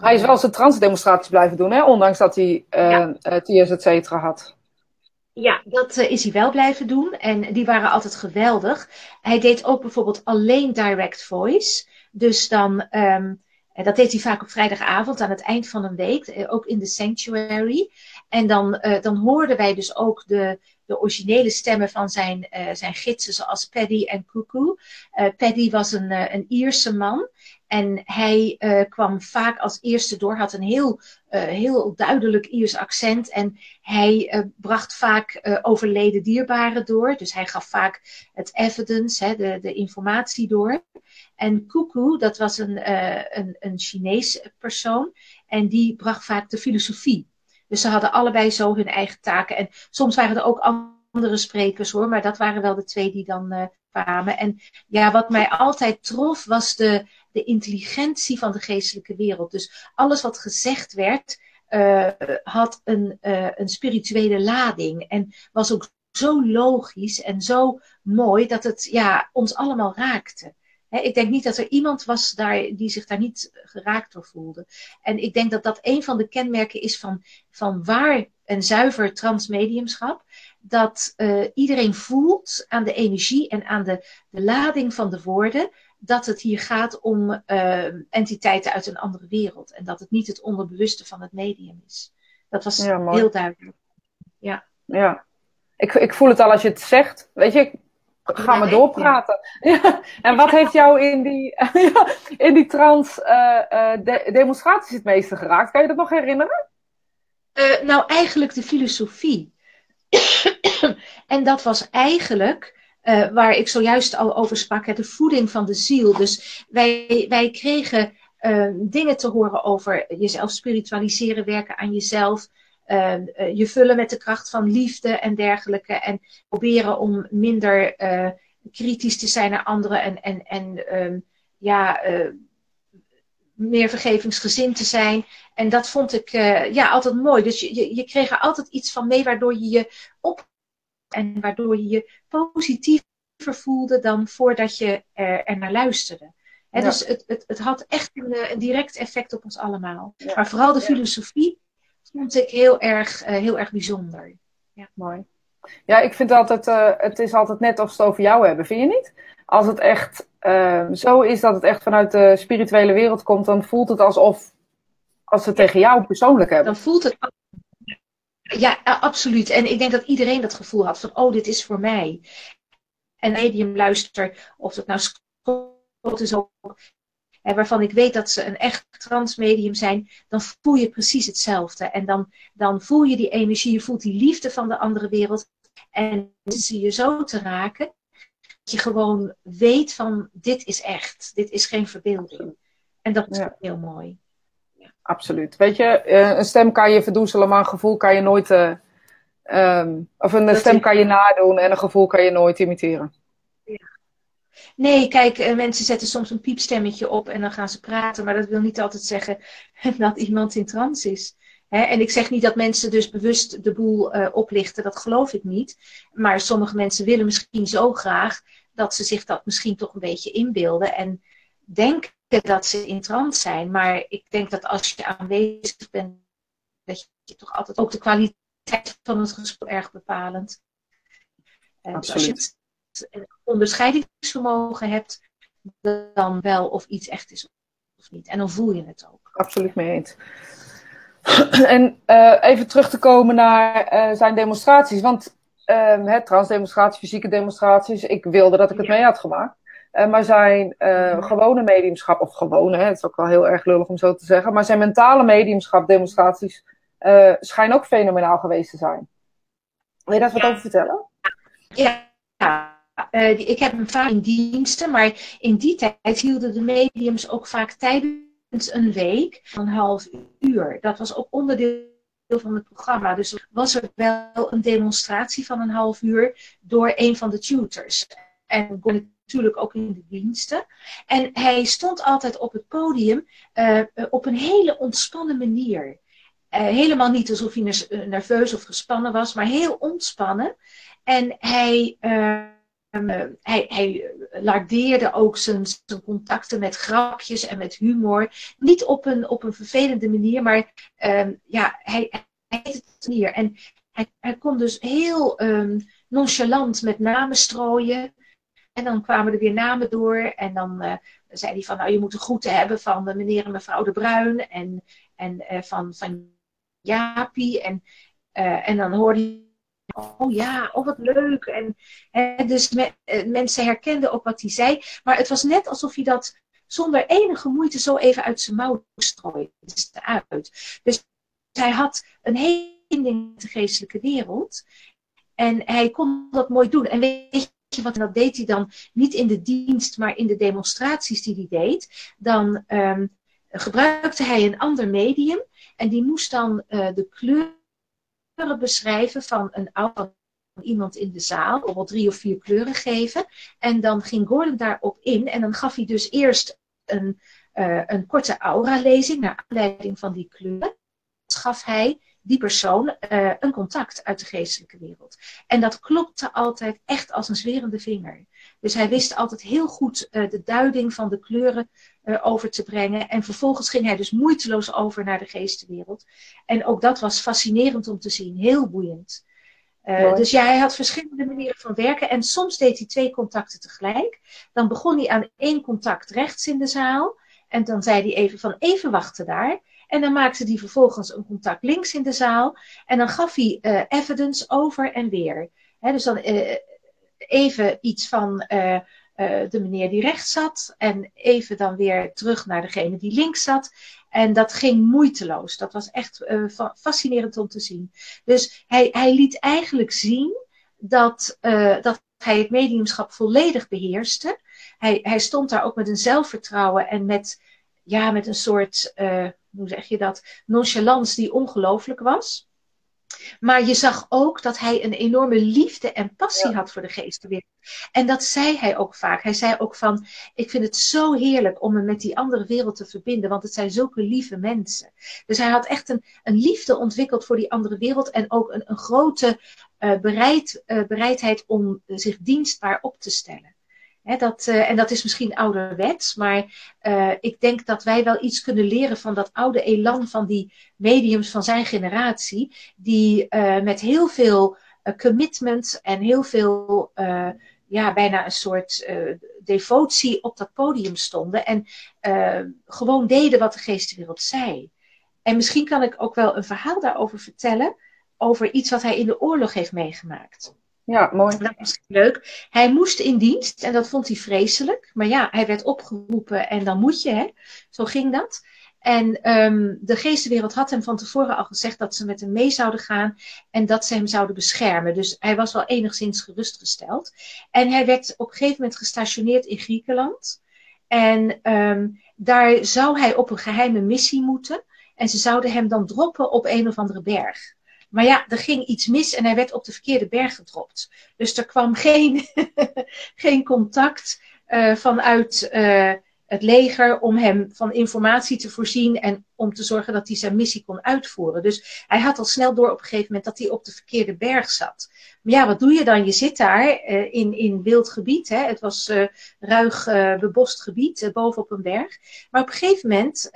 Hij is wel zijn transdemonstraties blijven doen, hè? ondanks dat hij ja. TIA's et cetera had. Ja, dat uh, is hij wel blijven doen. En die waren altijd geweldig. Hij deed ook bijvoorbeeld alleen direct voice. Dus dan, um, dat deed hij vaak op vrijdagavond aan het eind van een week, ook in de sanctuary. En dan, uh, dan hoorden wij dus ook de, de originele stemmen van zijn, uh, zijn gidsen, zoals Paddy en Cuckoo. Uh, Paddy was een, een Ierse man. En hij uh, kwam vaak als eerste door, had een heel, uh, heel duidelijk Iers accent. En hij uh, bracht vaak overleden dierbaren door. Dus hij gaf vaak het evidence, hè, de, de informatie door. En Cuckoo, dat was een, een, een Chinees persoon. En die bracht vaak de filosofie. Dus ze hadden allebei zo hun eigen taken. En soms waren er ook andere sprekers hoor, maar dat waren wel de twee die dan kwamen. En ja, wat mij altijd trof was de, de intelligentie van de geestelijke wereld. Dus alles wat gezegd werd, uh, had een, uh, een spirituele lading. En was ook zo logisch en zo mooi dat het ja, ons allemaal raakte. ik denk niet dat er iemand was daar, die zich daar niet geraakt door voelde. En ik denk dat dat een van de kenmerken is van, van waar en zuiver transmediumschap. Dat uh, iedereen voelt aan de energie en aan de, de lading van de woorden dat het hier gaat om uh, entiteiten uit een andere wereld. En dat het niet het onderbewuste van het medium is. Dat was ja, heel duidelijk. Ja. ja. Ik, ik voel het al als je het zegt. Weet je, ga maar doorpraten. Ja. En wat heeft jou in die, in die trans uh, de demonstraties het meeste geraakt? Kan je dat nog herinneren? Nou, eigenlijk de filosofie. en dat was eigenlijk uh, waar ik zojuist al over sprak, de voeding van de ziel. Dus wij, wij kregen uh, dingen te horen over jezelf spiritualiseren, werken aan jezelf. Uh, je vullen met de kracht van liefde en dergelijke. En proberen om minder kritisch te zijn naar anderen. En, en, en um, ja, meer vergevingsgezind te zijn. En dat vond ik ja, altijd mooi. Dus je, je, je kreeg er altijd iets van mee waardoor je je op en waardoor je je positiever voelde dan voordat je er, er naar luisterde. Dus het, het, het had echt een, eh, een, direct effect op ons allemaal. Maar vooral de filosofie vond ik heel erg, uh, heel erg bijzonder. Ja. Mooi. Ja, ik vind altijd, uh, het is altijd net of ze het over jou hebben, vind je niet? Als het echt uh, zo is dat het echt vanuit de spirituele wereld komt, dan voelt het alsof als ze het tegen jou persoonlijk hebben. Dan voelt het ja, absoluut. En ik denk dat iedereen dat gevoel had van, oh, dit is voor mij. En medium luister, of dat nou Scott is ook, hè, waarvan ik weet dat ze een echt transmedium zijn, dan voel je precies hetzelfde. En dan, dan voel je die energie, je voelt die liefde van de andere wereld. En zie je zo te raken, dat je gewoon weet van, dit is echt. Dit is geen verbeelding. En dat is heel mooi absoluut. Weet je, eh, een stem kan je verdoezelen, maar een gevoel kan je nooit. Uh, um, of een stem kan je nadoen en een gevoel kan je nooit imiteren. Ja. Nee, kijk, uh, mensen zetten soms een piepstemmetje op en dan gaan ze praten, maar dat wil niet altijd zeggen dat iemand in trance is. En ik zeg niet dat mensen dus bewust de boel uh, oplichten, dat geloof ik niet. Maar sommige mensen willen misschien zo graag dat ze zich dat misschien toch een beetje inbeelden en denken dat ze in trance zijn. Maar ik denk dat als je aanwezig bent, dat je toch altijd ook de kwaliteit van het gesprek erg bepalend. En als je het onderscheidingsvermogen hebt, dan wel of iets echt is of niet. En dan voel je het ook. Absoluut mee eens. En uh, even terug te komen naar uh, zijn demonstraties. Want uh, transdemonstraties, fysieke demonstraties. Ik wilde dat ik het mee had gemaakt. Uh, maar zijn uh, gewone mediumschap, of gewone, hè, het is ook wel heel erg lullig om zo te zeggen, maar zijn mentale mediumschap demonstraties uh, schijnen ook fenomenaal geweest te zijn. Wil je daar wat over vertellen? Ja, ik heb hem vaak in diensten, maar in die tijd hielden de mediums ook vaak tijdens een week van een half uur. Dat was ook onderdeel van het programma. Dus was er wel een demonstratie van een half uur door een van de tutors. En kon ik natuurlijk ook in de diensten. En hij stond altijd op het podium uh, op een hele ontspannen manier. Uh, helemaal niet alsof hij nerveus of gespannen was, maar heel ontspannen. En hij, uh, hij, hij lardeerde ook zijn, zijn contacten met grapjes en met humor. Niet op een, op een vervelende manier, maar um, ja, hij, hij deed het manier. En hij, hij kon dus heel um, nonchalant met namen strooien. En dan kwamen er weer namen door. En dan uh, zei hij van, nou, je moet de groeten hebben van meneer en mevrouw De Bruin. En, en uh, van, van Jaapie. En, uh, en dan hoorde hij, oh ja, oh wat leuk. En, dus me, mensen herkenden ook wat hij zei. Maar het was net alsof hij dat zonder enige moeite zo even uit zijn mouw strooide. Uit. Dus hij had een hele in de geestelijke wereld. En hij kon dat mooi doen. En weet wat dat deed hij dan niet in de dienst, maar in de demonstraties die hij deed. Dan um, gebruikte hij een ander medium en die moest dan uh, de kleur kleuren beschrijven van een oude iemand in de zaal, bijvoorbeeld drie of vier kleuren geven. En dan ging Gordon daarop in en dan gaf hij dus eerst een, uh, een korte aura-lezing naar aanleiding van die kleuren. Gaf hij die persoon uh, een contact uit de geestelijke wereld. En dat klopte altijd echt als een zwerende vinger. Dus hij wist altijd heel goed uh, de duiding van de kleuren uh, over te brengen. En vervolgens ging hij dus moeiteloos over naar de geestenwereld. En ook dat was fascinerend om te zien, heel boeiend. Uh, dus ja, hij had verschillende manieren van werken. En soms deed hij twee contacten tegelijk. Dan begon hij aan één contact rechts in de zaal. En dan zei hij even van even wachten daar. En dan maakte hij vervolgens een contact links in de zaal. En dan gaf hij uh, evidence over en weer. Dus dan uh, even iets van uh, de meneer die rechts zat. En even dan weer terug naar degene die links zat. En dat ging moeiteloos. Dat was echt fascinerend om te zien. Dus hij, hij liet eigenlijk zien dat, dat hij het mediumschap volledig beheerste. Hij, hij stond daar ook met een zelfvertrouwen en met, ja, met een soort hoe zeg je dat, nonchalance die ongelooflijk was. Maar je zag ook dat hij een enorme liefde en passie ja. had voor de geestenwereld. En dat zei hij ook vaak. Hij zei ook van, ik vind het zo heerlijk om me met die andere wereld te verbinden, want het zijn zulke lieve mensen. Dus hij had echt een, een liefde ontwikkeld voor die andere wereld en ook een, een grote uh, bereid, uh, bereidheid om zich dienstbaar op te stellen. Dat, uh, en dat is misschien ouderwets, maar uh, ik denk dat wij wel iets kunnen leren van dat oude elan van die mediums van zijn generatie, die uh, met heel veel commitment en heel veel, ja, bijna een soort devotie op dat podium stonden en gewoon deden wat de geestenwereld zei. En misschien kan ik ook wel een verhaal daarover vertellen, over iets wat hij in de oorlog heeft meegemaakt. Ja, mooi. Dat was leuk. Hij moest in dienst en dat vond hij vreselijk. Maar ja, hij werd opgeroepen en dan moet je, hè. Zo ging dat. En um, de geestenwereld had hem van tevoren al gezegd dat ze met hem mee zouden gaan en dat ze hem zouden beschermen. Dus hij was wel enigszins gerustgesteld. En hij werd op een gegeven moment gestationeerd in Griekenland. En um, daar zou hij op een geheime missie moeten. En ze zouden hem dan droppen op een of andere berg. Maar ja, er ging iets mis en hij werd op de verkeerde berg gedropt. Dus er kwam geen, geen contact uh, vanuit uh, het leger om hem van informatie te voorzien en om te zorgen dat hij zijn missie kon uitvoeren. Dus hij had al snel door op een gegeven moment dat hij op de verkeerde berg zat. Maar ja, wat doe je dan? Je zit daar uh, in, in wild gebied. Hè? Het was ruig bebost gebied boven op een berg. Maar op een gegeven moment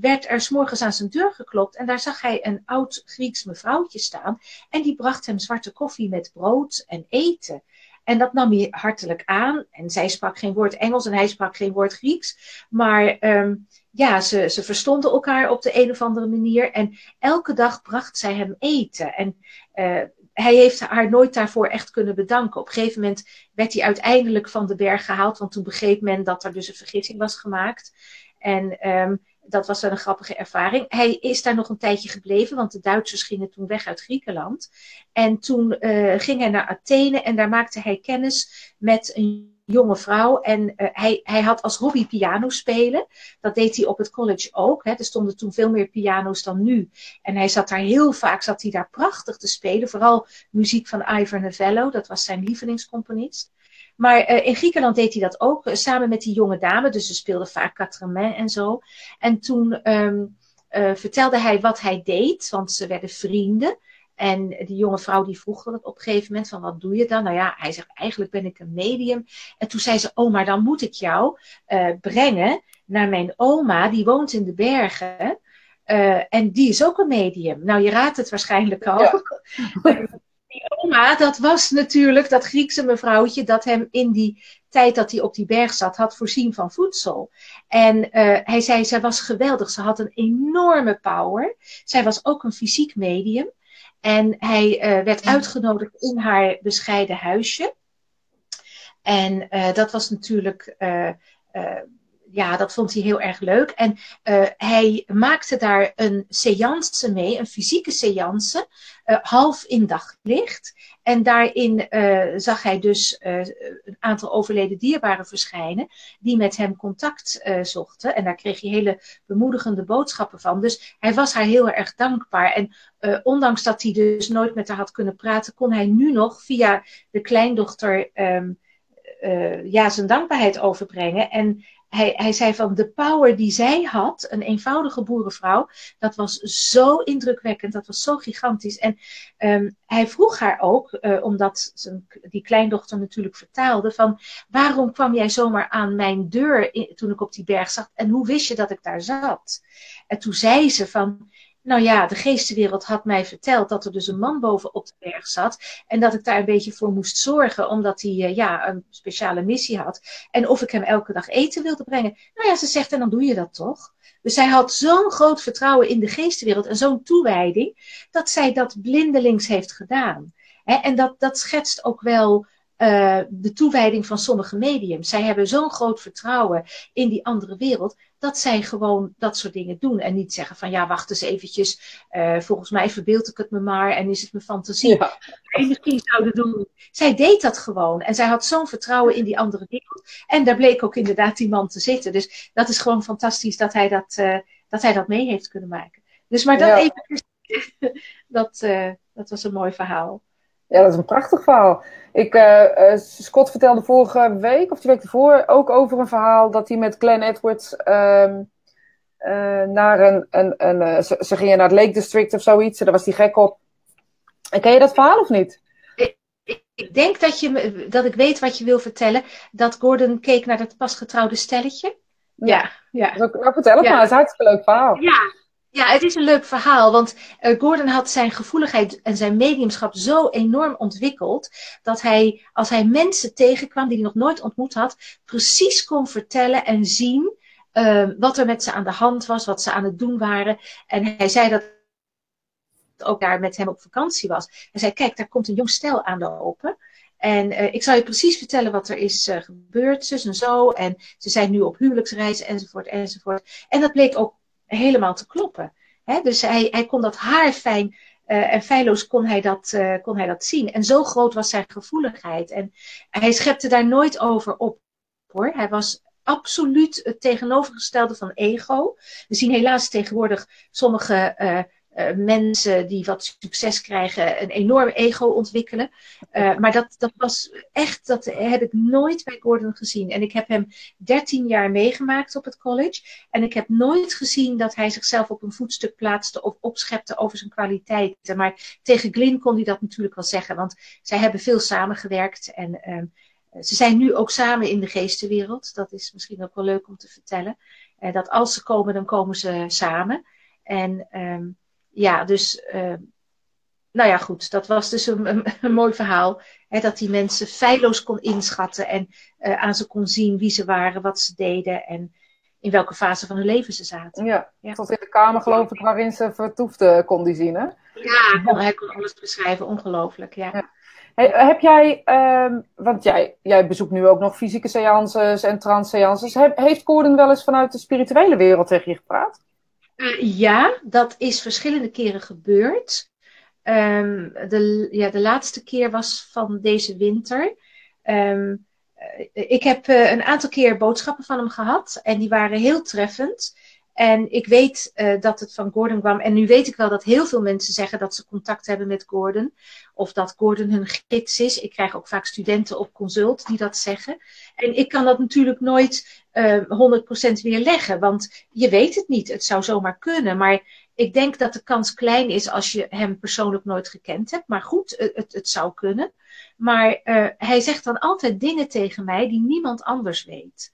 werd er s'morgens aan zijn deur geklopt en daar zag hij een oud Grieks mevrouwtje staan en die bracht hem zwarte koffie met brood en eten. En dat nam hij hartelijk aan. En zij sprak geen woord Engels en hij sprak geen woord Grieks. Maar um, ja, ze, ze verstonden elkaar op de een of andere manier. En elke dag bracht zij hem eten. En uh, hij heeft haar nooit daarvoor echt kunnen bedanken. Op een gegeven moment werd hij uiteindelijk van de berg gehaald. Want toen begreep men dat er dus een vergissing was gemaakt. En um, dat was wel een grappige ervaring. Hij is daar nog een tijdje gebleven, want de Duitsers gingen toen weg uit Griekenland. En toen uh, ging hij naar Athene en daar maakte hij kennis met een jonge vrouw. En uh, hij, hij had als hobby piano spelen. Dat deed hij op het college ook. Hè. Er stonden toen veel meer piano's dan nu. En hij zat daar heel vaak, zat hij daar prachtig te spelen. Vooral muziek van Ivor Novello, dat was zijn lievelingscomponist. Maar uh, in Griekenland deed hij dat ook, uh, samen met die jonge dame. Dus ze speelden vaak quatre en zo. En toen um, uh, vertelde hij wat hij deed, want ze werden vrienden. En die jonge vrouw die vroeg dat op een gegeven moment van wat doe je dan? Nou ja, hij zegt eigenlijk ben ik een medium. En toen zei ze, oh maar dan moet ik jou uh, brengen naar mijn oma, die woont in de bergen. Uh, en die is ook een medium. Nou, je raadt het waarschijnlijk al. Ja. die oma, dat was natuurlijk dat Griekse mevrouwtje dat hem in die tijd dat hij op die berg zat, had voorzien van voedsel. En uh, hij zei, zij was geweldig. Ze had een enorme power. Zij was ook een fysiek medium. En hij uh, werd uitgenodigd in haar bescheiden huisje. En uh, dat was natuurlijk ja, dat vond hij heel erg leuk. En uh, hij maakte daar een seance mee, een fysieke seance, uh, half in daglicht. En daarin uh, zag hij dus een aantal overleden dierbaren verschijnen, die met hem contact zochten. En daar kreeg hij hele bemoedigende boodschappen van. Dus hij was haar heel erg dankbaar. En ondanks dat hij dus nooit met haar had kunnen praten, kon hij nu nog via de kleindochter um, ja, zijn dankbaarheid overbrengen. En hij, hij zei van de power die zij had, een eenvoudige boerenvrouw, dat was zo indrukwekkend, dat was zo gigantisch. En um, hij vroeg haar ook, uh, omdat zijn, die kleindochter natuurlijk vertaalde, van waarom kwam jij zomaar aan mijn deur toen ik op die berg zat en hoe wist je dat ik daar zat? En toen zei ze van, nou ja, de geestenwereld had mij verteld dat er dus een man boven op de berg zat. En dat ik daar een beetje voor moest zorgen, omdat hij uh, ja, een speciale missie had. En of ik hem elke dag eten wilde brengen. Nou ja, ze zegt, en dan doe je dat toch? Dus zij had zo'n groot vertrouwen in de geestenwereld en zo'n toewijding, dat zij dat blindelings heeft gedaan. en dat, dat schetst ook wel uh, de toewijding van sommige mediums. Zij hebben zo'n groot vertrouwen in die andere wereld, dat zij gewoon dat soort dingen doen. En niet zeggen van ja, wacht eens eventjes, uh, volgens mij verbeeld ik het me maar en is het mijn fantasie. Ja. En misschien zouden doen. Zij deed dat gewoon. En zij had zo'n vertrouwen in die andere wereld. En daar bleek ook inderdaad die man te zitten. Dus dat is gewoon fantastisch dat hij dat, uh, dat, hij dat mee heeft kunnen maken. Dus maar dat ja. even, dat, uh, dat was een mooi verhaal. Ja, dat is een prachtig verhaal. Ik, uh, Scott vertelde vorige week, of die week ervoor, ook over een verhaal dat hij met Glenn Edwards um, uh, naar een. een, een ze, ze, gingen naar het Lake District of zoiets, daar was hij gek op. En ken je dat verhaal of niet? Ik, denk dat, je, dat ik weet wat je wil vertellen. Dat Gordon keek naar dat pasgetrouwde stelletje. Ja, ja. ja. Nou, vertel het ja. maar, het is een hartstikke leuk verhaal. Ja, ja, het is een leuk verhaal, want uh, Gordon had zijn gevoeligheid en zijn mediumschap zo enorm ontwikkeld dat hij, als hij mensen tegenkwam die hij nog nooit ontmoet had, precies kon vertellen en zien uh, wat er met ze aan de hand was, wat ze aan het doen waren. En hij zei dat ook daar met hem op vakantie was. Hij zei, kijk, daar komt een jong stel aan de open. En uh, ik zal je precies vertellen wat er is uh, gebeurd, zus en zo. En ze zijn nu op huwelijksreis, enzovoort, enzovoort. En dat bleek ook helemaal te kloppen. Dus hij, hij kon dat haarfijn uh, en feilloos kon hij, dat, uh, kon hij dat zien. En zo groot was zijn gevoeligheid. En hij schepte daar nooit over op hoor. Hij was absoluut het tegenovergestelde van ego. We zien helaas tegenwoordig sommige uh, mensen die wat succes krijgen een enorm ego ontwikkelen. Uh, maar dat, dat was echt, dat heb ik nooit bij Gordon gezien. En ik heb hem 13 jaar meegemaakt op het college. En ik heb nooit gezien dat hij zichzelf op een voetstuk plaatste of opschepte over zijn kwaliteiten. Maar tegen Glyn kon hij dat natuurlijk wel zeggen, want zij hebben veel samengewerkt. En uh, ze zijn nu ook samen in de geestenwereld. Dat is misschien ook wel leuk om te vertellen. dat als ze komen, dan komen ze samen. En um, ja, dus, uh, nou ja, goed. Dat was dus een, een, een mooi verhaal. Hè, dat die mensen feilloos kon inschatten en uh, aan ze kon zien wie ze waren, wat ze deden en in welke fase van hun leven ze zaten. Ja, ja. tot in de kamer geloof ik waarin ze vertoefde kon die zien, hè? Ja, hij kon alles beschrijven. Ongelooflijk, ja. ja. Hey, heb jij, um, want jij, jij bezoekt nu ook nog fysieke seances en trance seances. heeft Gordon wel eens vanuit de spirituele wereld tegen je gepraat? Uh, ja, dat is verschillende keren gebeurd. Um, de, ja, de laatste keer was van deze winter. Um, ik heb uh, een aantal keer boodschappen van hem gehad en die waren heel treffend. En ik weet dat het van Gordon kwam. En nu weet ik wel dat heel veel mensen zeggen dat ze contact hebben met Gordon. Of dat Gordon hun gids is. Ik krijg ook vaak studenten op consult die dat zeggen. En ik kan dat natuurlijk nooit uh, 100% weerleggen. Want je weet het niet. Het zou zomaar kunnen. Maar ik denk dat de kans klein is als je hem persoonlijk nooit gekend hebt. Maar goed, het, het, zou kunnen. Maar uh, hij zegt dan altijd dingen tegen mij die niemand anders weet.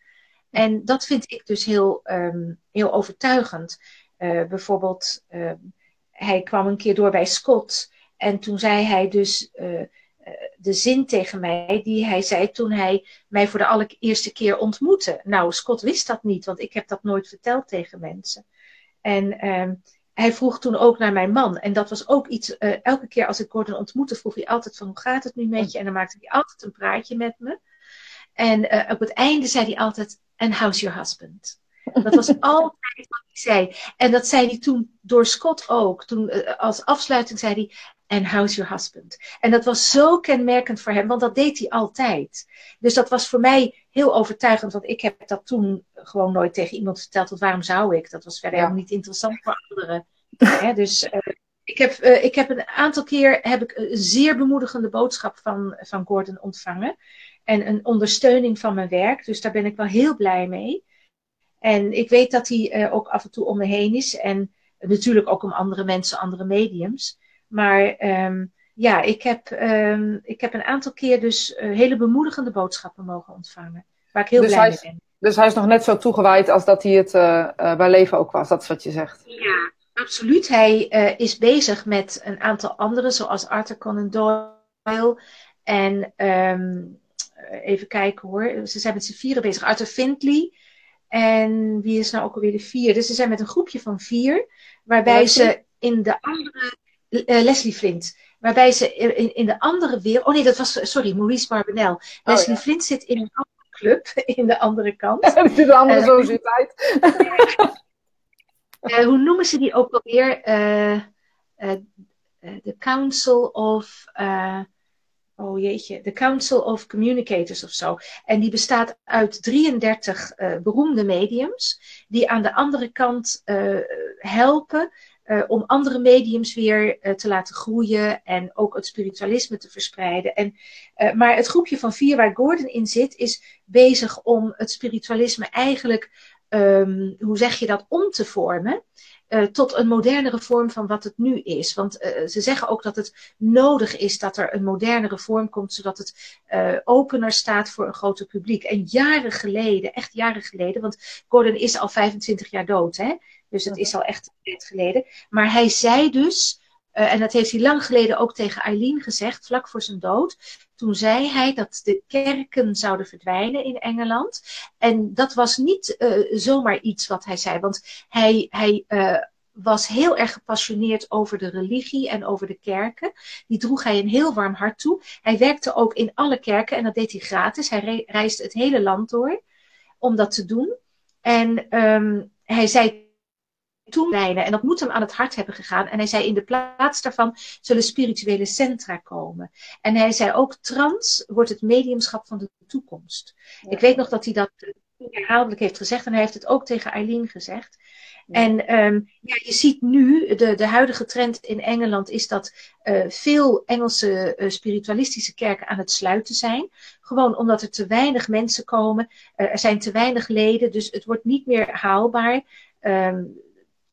En dat vind ik dus heel, um, heel overtuigend. Uh, bijvoorbeeld, uh, hij kwam een keer door bij Scott. En toen zei hij dus uh, de zin tegen mij die hij zei toen hij mij voor de allereerste keer ontmoette. Nou, Scott wist dat niet, want ik heb dat nooit verteld tegen mensen. En um, hij vroeg toen ook naar mijn man. En dat was ook iets, elke keer als ik Gordon ontmoette, vroeg hij altijd van hoe gaat het nu met je? En dan maakte hij altijd een praatje met me. En op het einde zei hij altijd, and how's your husband? Dat was altijd wat hij zei. En dat zei hij toen door Scott ook. Toen, eh, als afsluiting zei hij, and how's your husband? En dat was zo kenmerkend voor hem, want dat deed hij altijd. Dus dat was voor mij heel overtuigend, want ik heb dat toen gewoon nooit tegen iemand verteld. Want waarom zou ik? Dat was verder helemaal niet interessant voor anderen. dus uh, ik, heb, uh, ik heb een aantal keer heb ik een zeer bemoedigende boodschap van, van Gordon ontvangen. En een ondersteuning van mijn werk. Dus daar ben ik wel heel blij mee. En ik weet dat hij uh, ook af en toe om me heen is. En natuurlijk ook om andere mensen, andere mediums. Maar um, ja, ik heb, um, ik heb een aantal keer dus uh, hele bemoedigende boodschappen mogen ontvangen. Waar ik heel dus blij mee ben. Dus hij is nog net zo toegewijd als dat hij het uh, bij leven ook was. Dat is wat je zegt. Ja, absoluut. Hij uh, is bezig met een aantal anderen, zoals Arthur Conan Doyle. En um, even kijken hoor. Ze zijn met z'n vieren bezig. Arthur Findlay. En wie is nou ook alweer de vier? Dus ze zijn met een groepje van vier. Waarbij ja, ze in de andere Leslie Flint. Waarbij ze in, in de andere wereld. Oh nee, dat was. Sorry, Maurice Barbanel. Oh, Leslie ja. Flint zit in een andere club, in de andere kant. Een andere uh, sociëteit. uh, hoe noemen ze die ook alweer? De Council of. Oh jeetje, de Council of Communicators of zo. En die bestaat uit 33 beroemde mediums. Die aan de andere kant helpen uh, om andere mediums weer uh, te laten groeien en ook het spiritualisme te verspreiden. En, uh, maar het groepje van vier waar Gordon in zit, is bezig om het spiritualisme eigenlijk, um, hoe zeg je dat, om te vormen. tot een modernere vorm van wat het nu is. Want ze zeggen ook dat het nodig is dat er een modernere vorm komt, zodat het opener staat voor een groter publiek. En jaren geleden, echt jaren geleden, want Gordon is al 25 jaar dood, hè? Dus het is al echt een tijd geleden. Maar hij zei dus, uh, en dat heeft hij lang geleden ook tegen Eileen gezegd, vlak voor zijn dood. Toen zei hij dat de kerken zouden verdwijnen in Engeland. En dat was niet uh, zomaar iets wat hij zei, want hij, hij uh, was heel erg gepassioneerd over de religie en over de kerken. Die droeg hij een heel warm hart toe. Hij werkte ook in alle kerken en dat deed hij gratis. Hij reisde het hele land door om dat te doen. En um, hij zei toelijnen. En dat moet hem aan het hart hebben gegaan. En hij zei, in de plaats daarvan zullen spirituele centra komen. En hij zei ook, trans wordt het mediumschap van de toekomst. Ja. Ik weet nog dat hij dat herhaaldelijk heeft gezegd. En hij heeft het ook tegen Eileen gezegd. Ja. En um, ja, je ziet nu, de, de huidige trend in Engeland is dat uh, veel Engelse uh, spiritualistische kerken aan het sluiten zijn. Gewoon omdat er te weinig mensen komen. Uh, er zijn te weinig leden, dus het wordt niet meer haalbaar. Um,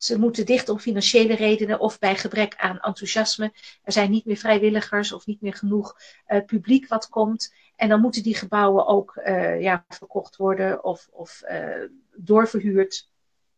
ze moeten dicht om financiële redenen of bij gebrek aan enthousiasme. Er zijn niet meer vrijwilligers of niet meer genoeg uh, publiek wat komt. En dan moeten die gebouwen ook uh, ja, verkocht worden of, of uh, doorverhuurd.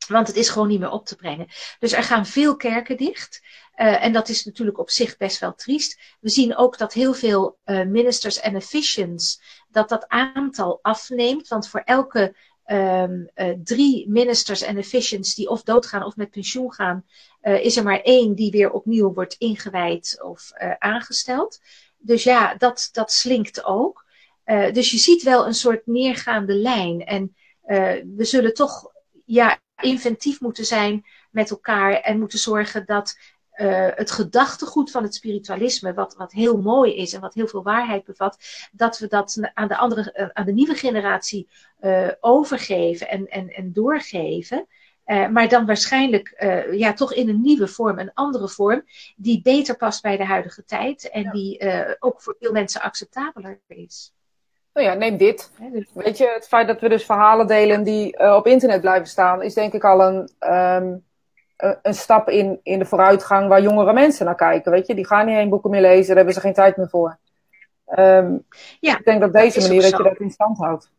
Want het is gewoon niet meer op te brengen. Dus er gaan veel kerken dicht. En dat is natuurlijk op zich best wel triest. We zien ook dat heel veel ministers en officiants, dat dat aantal afneemt. Want voor elke um, uh, drie ministers en officiants die of doodgaan of met pensioen gaan, uh, is er maar één die weer opnieuw wordt ingewijd of uh, aangesteld. Dus ja, dat, dat slinkt ook. dus je ziet wel een soort neergaande lijn. En we zullen toch ja, inventief moeten zijn met elkaar en moeten zorgen dat uh, het gedachtegoed van het spiritualisme, wat, wat heel mooi is en wat heel veel waarheid bevat, dat we dat aan de, andere, aan de nieuwe generatie uh, overgeven en, en, en doorgeven. Uh, maar dan waarschijnlijk uh, ja, toch in een nieuwe vorm, een andere vorm, die beter past bij de huidige tijd en ja. die uh, ook voor veel mensen acceptabeler is. Nou ja, neem dit. Dus... Weet je, het feit dat we dus verhalen delen die op internet blijven staan, is denk ik al een, um, een stap in, in de vooruitgang waar jongere mensen naar kijken. Weet je, die gaan niet heen boeken meer lezen, daar hebben ze geen tijd meer voor. Um, ja, ik denk dat deze manier dat je dat in stand houdt.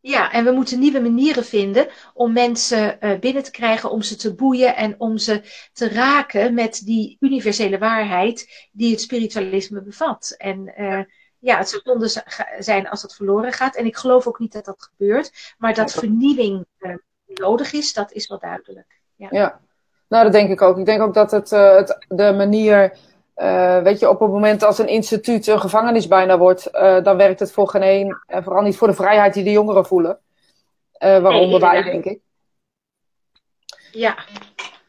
Ja, en we moeten nieuwe manieren vinden om mensen uh, binnen te krijgen, om ze te boeien en om ze te raken met die universele waarheid die het spiritualisme bevat. En uh, ja, het zou zonde zijn als dat verloren gaat. En ik geloof ook niet dat dat gebeurt, maar dat vernieuwing uh, nodig is, dat is wel duidelijk. Ja. ja, nou dat denk ik ook. Ik denk ook dat het, het de manier uh, weet je, op het moment als een instituut een gevangenis bijna wordt, uh, dan werkt het voor geen één. En vooral niet voor de vrijheid die de jongeren voelen. waaronder wij, denk ik. Ja.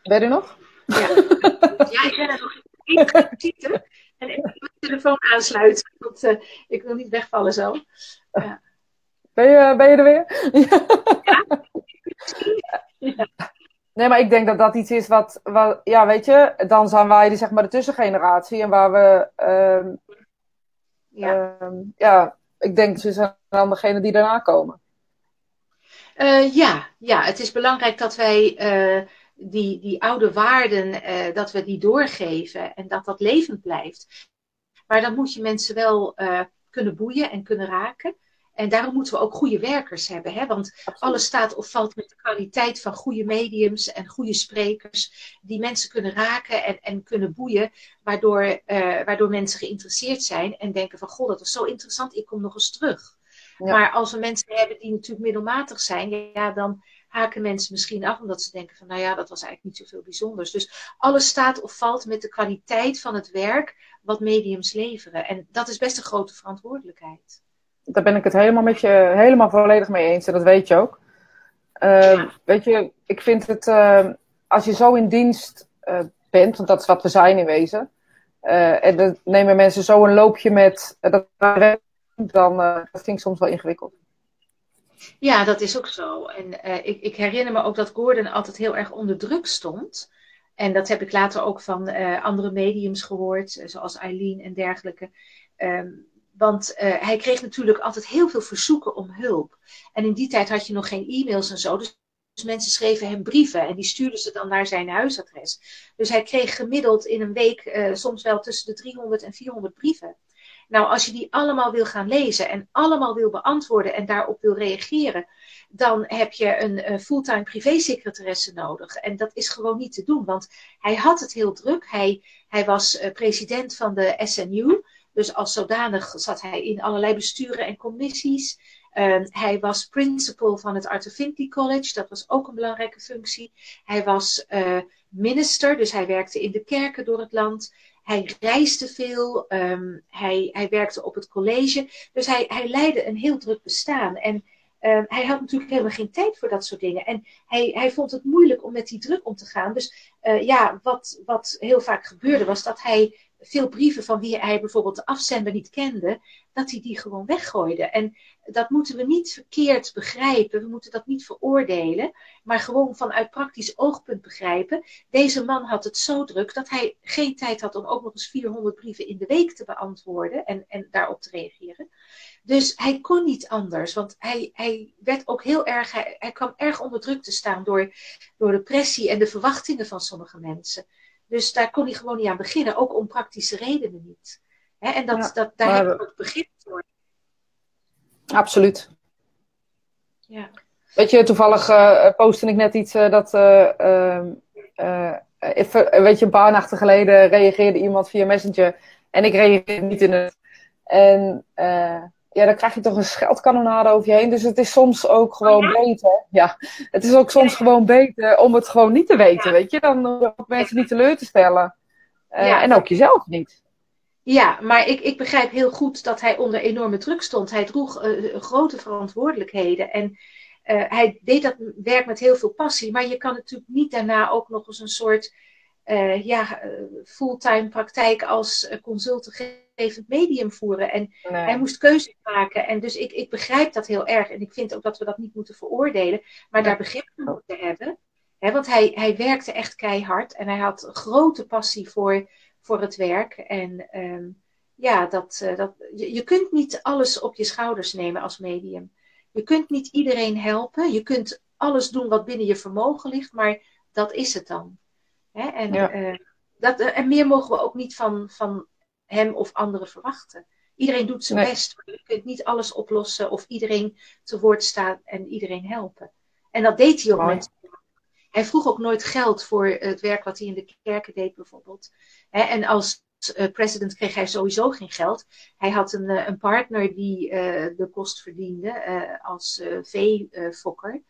Ben je er nog? Ja, ja ik ben er nog en even mijn telefoon aansluiten, want uh, ik wil niet wegvallen zo. Ja. Ben, je, ben je er weer? ja. Nee, maar ik denk dat dat iets is wat, wat, ja, weet je, dan zijn wij de, zeg maar, de tussengeneratie en waar we, um, ja. Um, ja, ik denk ze zijn dan degene die daarna komen. Uh, ja, ja, het is belangrijk dat wij uh, die, die oude waarden, uh, dat we die doorgeven en dat dat levend blijft. Maar dan moet je mensen wel kunnen boeien en kunnen raken. En daarom moeten we ook goede werkers hebben. Hè? Want Absoluut. alles staat of valt met de kwaliteit van goede mediums en goede sprekers. Die mensen kunnen raken en, en kunnen boeien. Waardoor, uh, waardoor mensen geïnteresseerd zijn en denken van... Goh, dat is zo interessant, ik kom nog eens terug. Ja. Maar als we mensen hebben die natuurlijk middelmatig zijn... Ja, dan haken mensen misschien af omdat ze denken van... Nou ja, dat was eigenlijk niet zoveel bijzonders. Dus alles staat of valt met de kwaliteit van het werk wat mediums leveren. En dat is best een grote verantwoordelijkheid daar ben ik het helemaal met je helemaal volledig mee eens. En dat weet je ook. Uh, ja. Weet je, ik vind het, uh, als je zo in dienst uh, bent, want dat is wat we zijn in wezen. en dan nemen mensen zo een loopje met dat dan dat vind ik soms wel ingewikkeld. Ja, dat is ook zo. En ik, ik, herinner me ook dat Gordon altijd heel erg onder druk stond. En dat heb ik later ook van andere mediums gehoord, zoals Eileen en dergelijke. Um, want uh, hij kreeg natuurlijk altijd heel veel verzoeken om hulp. En in die tijd had je nog geen e-mails en zo. Dus mensen schreven hem brieven en die stuurden ze dan naar zijn huisadres. Dus hij kreeg gemiddeld in een week uh, soms wel tussen de 300 en 400 brieven. Nou, als je die allemaal wil gaan lezen en allemaal wil beantwoorden en daarop wil reageren, dan heb je een uh, fulltime privésecretaresse nodig. En dat is gewoon niet te doen, want hij had het heel druk. Hij, hij was president van de SNU. Dus als zodanig zat hij in allerlei besturen en commissies. Uh, hij was principal van het Arthur College, dat was ook een belangrijke functie. Hij was uh, minister, dus hij werkte in de kerken door het land. Hij reisde veel, um, hij, hij werkte op het college. Dus hij, hij leidde een heel druk bestaan. En uh, hij had natuurlijk helemaal geen tijd voor dat soort dingen. En hij, hij vond het moeilijk om met die druk om te gaan. Dus uh, ja, wat, wat heel vaak gebeurde was dat hij veel brieven van wie hij bijvoorbeeld de afzender niet kende, dat hij die gewoon weggooide. En dat moeten we niet verkeerd begrijpen, we moeten dat niet veroordelen, maar gewoon vanuit praktisch oogpunt begrijpen. Deze man had het zo druk dat hij geen tijd had om ook nog eens 400 brieven in de week te beantwoorden en, en daarop te reageren. Dus hij kon niet anders, want hij, hij werd ook heel erg, hij, hij kwam erg onder druk te staan door, door de pressie en de verwachtingen van sommige mensen. Dus daar kon hij gewoon niet aan beginnen, ook om praktische redenen niet. Hè? En dat, ja, dat, daar maar... heb ik ook begrip voor. Absoluut. Ja. Weet je, toevallig uh, postte ik net iets uh, dat. Uh, even, weet je, een paar nachten geleden reageerde iemand via Messenger. En ik reageerde niet in het. En ja, dan krijg je toch een scheldkanonade over je heen. Dus het is soms ook gewoon oh, ja? beter. Ja, het is ook soms ja. gewoon beter om het gewoon niet te weten, ja. weet je. Dan om mensen niet teleur te stellen. Uh, en ook jezelf niet. Ja, maar ik, ik begrijp heel goed dat hij onder enorme druk stond. Hij droeg uh, grote verantwoordelijkheden. En uh, hij deed dat werk met heel veel passie. Maar je kan natuurlijk niet daarna ook nog eens een soort uh, ja, fulltime praktijk als consultgevend medium voeren. En nee. hij moest keuzes maken. En dus ik, ik begrijp dat heel erg. En ik vind ook dat we dat niet moeten veroordelen. Maar daar begrip voor moeten hebben. He, want hij, hij werkte echt keihard. En hij had grote passie voor, voor het werk. En um, ja, dat, uh, dat, je, je kunt niet alles op je schouders nemen als medium. Je kunt niet iedereen helpen. Je kunt alles doen wat binnen je vermogen ligt. Maar dat is het dan. Hè? En, ja. uh, dat, uh, en meer mogen we ook niet van, van hem of anderen verwachten. Iedereen doet zijn nee. best, maar je kunt niet alles oplossen of iedereen te woord staan en iedereen helpen. En dat deed hij ook met. Hij vroeg ook nooit geld voor het werk wat hij in de kerken deed, bijvoorbeeld. En als uh, president kreeg hij sowieso geen geld. Hij had een, een partner die de kost verdiende als veefokker.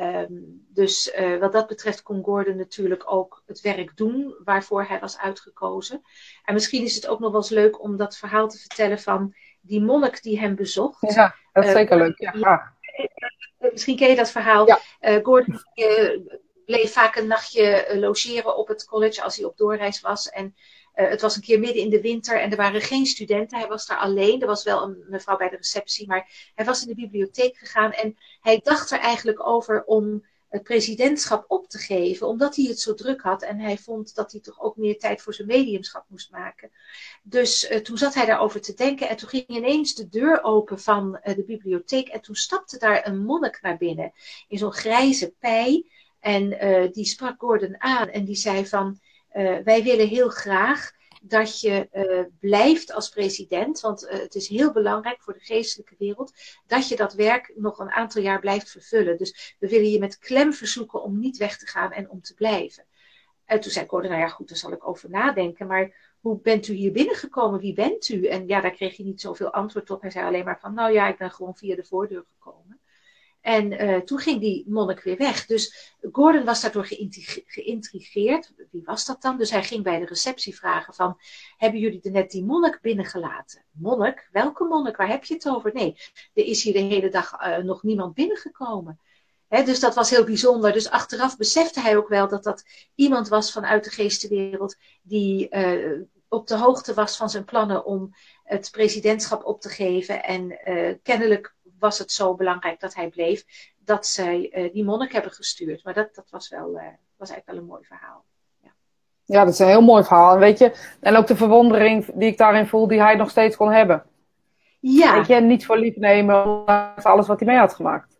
Um, dus uh, wat dat betreft kon Gordon natuurlijk ook het werk doen waarvoor hij was uitgekozen. En misschien is het ook nog wel eens leuk om dat verhaal te vertellen van die monnik die hem bezocht. Ja, dat is uh, zeker leuk. Ja, graag. misschien ken je dat verhaal. Ja. Gordon bleef vaak een nachtje logeren op het college als hij op doorreis was. En het was een keer midden in de winter en er waren geen studenten. Hij was daar alleen. Er was wel een mevrouw bij de receptie, maar hij was in de bibliotheek gegaan en hij dacht er eigenlijk over om het presidentschap op te geven, omdat hij het zo druk had en hij vond dat hij toch ook meer tijd voor zijn mediumschap moest maken. Dus uh, toen zat hij daarover te denken en toen ging ineens de deur open van uh, de bibliotheek en toen stapte daar een monnik naar binnen in zo'n grijze pij en die sprak Gordon aan en die zei van wij willen heel graag dat je uh, blijft als president, want uh, het is heel belangrijk voor de geestelijke wereld, dat je dat werk nog een aantal jaar blijft vervullen. Dus we willen je met klem verzoeken om niet weg te gaan en om te blijven. En toen zei Gordon, nou ja goed, daar zal ik over nadenken, maar hoe bent u hier binnengekomen? Wie bent u? En ja, daar kreeg hij niet zoveel antwoord op. Hij zei alleen maar van, nou ja, ik ben gewoon via de voordeur gekomen. En uh, toen ging die monnik weer weg. Dus Gordon was daardoor geïntrigeerd. Wie was dat dan? Dus hij ging bij de receptie vragen van, hebben jullie er net die monnik binnengelaten? Monnik? Welke monnik? Waar heb je het over? Nee, er is hier de hele dag uh, nog niemand binnengekomen. Dus dat was heel bijzonder. Dus achteraf besefte hij ook wel dat dat iemand was vanuit de geestenwereld die uh, op de hoogte was van zijn plannen om het presidentschap op te geven. En kennelijk was het zo belangrijk dat hij bleef, dat zij uh, die monnik hebben gestuurd. Maar dat, dat was, wel, uh, was eigenlijk wel een mooi verhaal. Ja. ja, dat is een heel mooi verhaal. En weet je, en ook de verwondering die ik daarin voel, die hij nog steeds kon hebben. Ja. Weet je, niet voor lief nemen, ondanks alles wat hij mee had gemaakt.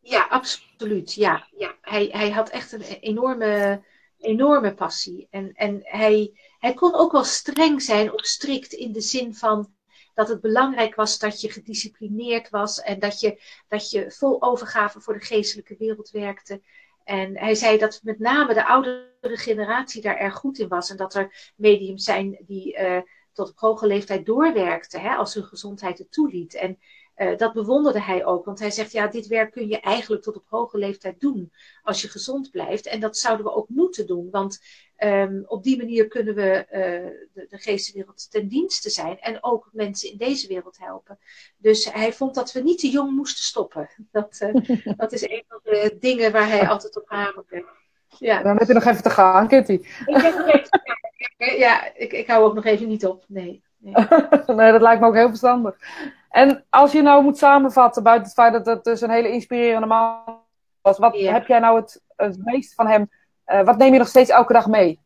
Ja, absoluut. Ja, ja. Hij, hij had echt een enorme, enorme passie. En, en hij, hij kon ook wel streng zijn, of strikt in de zin van dat het belangrijk was dat je gedisciplineerd was en dat je, dat je vol overgave voor de geestelijke wereld werkte. En hij zei dat met name de oudere generatie daar erg goed in was. En dat er mediums zijn die uh, tot op hoge leeftijd doorwerkten, hè, als hun gezondheid het toeliet. En uh, dat bewonderde hij ook, want hij zegt, ja, dit werk kun je eigenlijk tot op hoge leeftijd doen als je gezond blijft. En dat zouden we ook moeten doen, want um, op die manier kunnen we uh, de, de geestenwereld ten dienste zijn en ook mensen in deze wereld helpen. Dus hij vond dat we niet te jong moesten stoppen. Dat, uh, dat is een van de dingen waar hij altijd op hamerde. Ja. Dan heb je nog even te gaan, Kitty. Ik heb nog even te gaan. Ja, ik, ik hou ook nog even niet op. Nee. Nee. nee, dat lijkt me ook heel verstandig. En als je nou moet samenvatten, buiten het feit dat het dus een hele inspirerende man was, wat heb jij nou het, het meest van hem, uh, wat neem je nog steeds elke dag mee?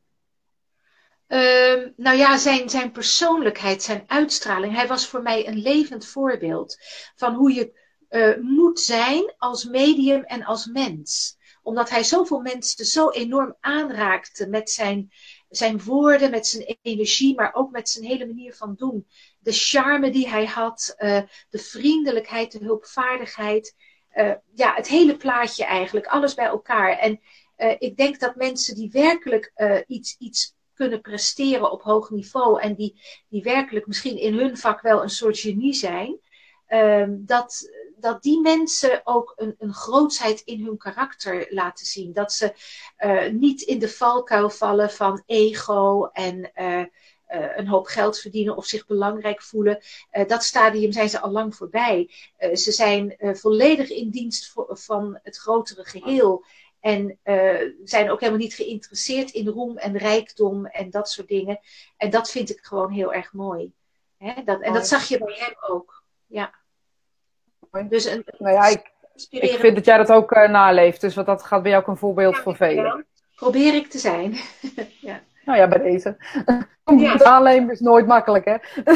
Uh, nou ja, zijn, zijn persoonlijkheid, zijn uitstraling. Hij was voor mij een levend voorbeeld van hoe je uh, moet zijn als medium en als mens. Omdat hij zoveel mensen zo enorm aanraakte met zijn, zijn woorden, met zijn energie, maar ook met zijn hele manier van doen de charme die hij had, uh, de vriendelijkheid, de hulpvaardigheid. Ja, het hele plaatje eigenlijk, alles bij elkaar. En uh, ik denk dat mensen die werkelijk iets, iets kunnen presteren op hoog niveau en die, die werkelijk misschien in hun vak wel een soort genie zijn, ehm, dat, dat die mensen ook een, een grootsheid in hun karakter laten zien. Dat ze niet in de valkuil vallen van ego en een hoop geld verdienen of zich belangrijk voelen. Dat stadium zijn ze al lang voorbij. Ze zijn volledig in dienst van het grotere geheel. En zijn ook helemaal niet geïnteresseerd in roem en rijkdom en dat soort dingen. En dat vind ik gewoon heel erg mooi. Hè? Dat, en dat zag je bij hem ook. Ja. Dus een, nou ja, ik, ik vind dat jij dat ook naleeft. Dus wat dat gaat bij jou ook een voorbeeld ja, voor velen. Probeer ik te zijn. ja. Nou ja, bij deze. Ja. Is nooit makkelijk, hè?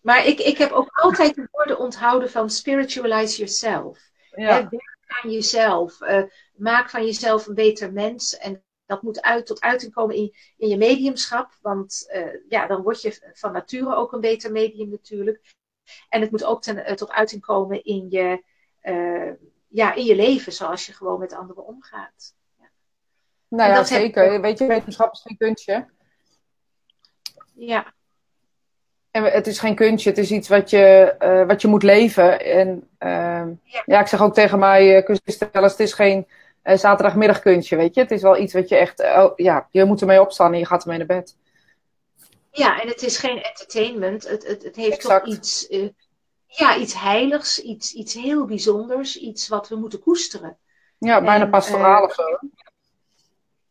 Maar ik, ik heb ook altijd de woorden onthouden van spiritualize yourself. Ja. werk aan jezelf. Uh, maak van jezelf een beter mens. En dat moet uit, tot uiting komen in, in je mediumschap. Want uh, ja, dan word je van nature ook een beter medium natuurlijk. En het moet ook ten, uh, tot uiting komen in je, ja, in je leven, zoals je gewoon met anderen omgaat. Nou ja, zeker. Weet je, wetenschap is geen kunstje. Ja. En het is geen kunstje, het is iets wat je, uh, wat je moet leven. En uh, ja. ja. ik zeg ook tegen mij, uh, kunststellen, het is geen uh, zaterdagmiddagkunstje, weet je. Het is wel iets wat je echt, oh, ja, je moet ermee opstaan en je gaat ermee naar bed. Ja, en het is geen entertainment. Het, het, het heeft exact. toch iets, ja, iets heiligs, iets, iets heel bijzonders, iets wat we moeten koesteren. Ja, bijna En, pastoraal eh, of zo.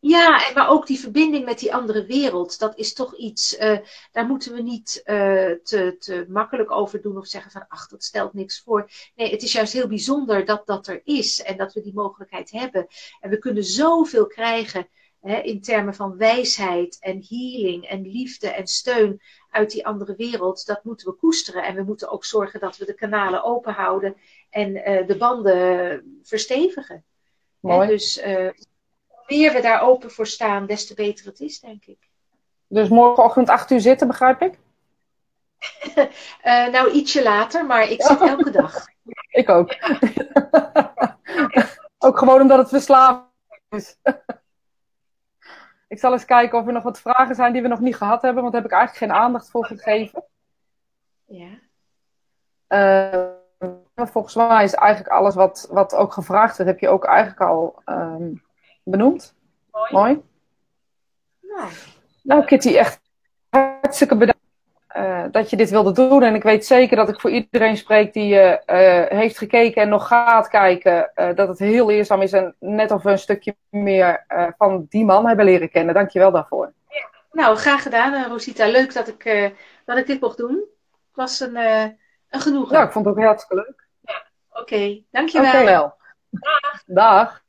Ja, en maar ook die verbinding met die andere wereld, dat is toch iets, eh, daar moeten we niet eh, te, te makkelijk over doen of zeggen van, ach, dat stelt niks voor. Nee, het is juist heel bijzonder dat dat er is en dat we die mogelijkheid hebben. En we kunnen zoveel krijgen hè, in termen van wijsheid en healing en liefde en steun uit die andere wereld. Dat moeten we koesteren en we moeten ook zorgen dat we de kanalen open houden en eh, de banden verstevigen. Hè, Mooi. dus meer we daar open voor staan, des te beter het is, denk ik. Dus morgenochtend 8 uur zitten, begrijp ik? Eh, nou, ietsje later, maar ik zit elke dag. Ik ook. ook gewoon omdat het verslavend is. ik zal eens kijken of er nog wat vragen zijn die we nog niet gehad hebben, want daar heb ik eigenlijk geen aandacht voor gegeven. Ja. Eh, volgens mij is eigenlijk alles wat, wat ook gevraagd werd, heb je ook eigenlijk al ehm, benoemd. Mooi. Mooi. Nou, Nou, Kitty, echt hartstikke bedankt eh, dat je dit wilde doen. En ik weet zeker dat ik voor iedereen spreek die eh, heeft gekeken en nog gaat kijken, dat het heel leerzaam is en net of we een stukje meer van die man hebben leren kennen. Dank je wel daarvoor. nou graag gedaan, Rosita. Leuk dat ik, dat ik dit mocht doen. Het was een, een genoegen. Ja, ik vond het ook hartstikke leuk. Oké, dankjewel. Oké wel. Dag.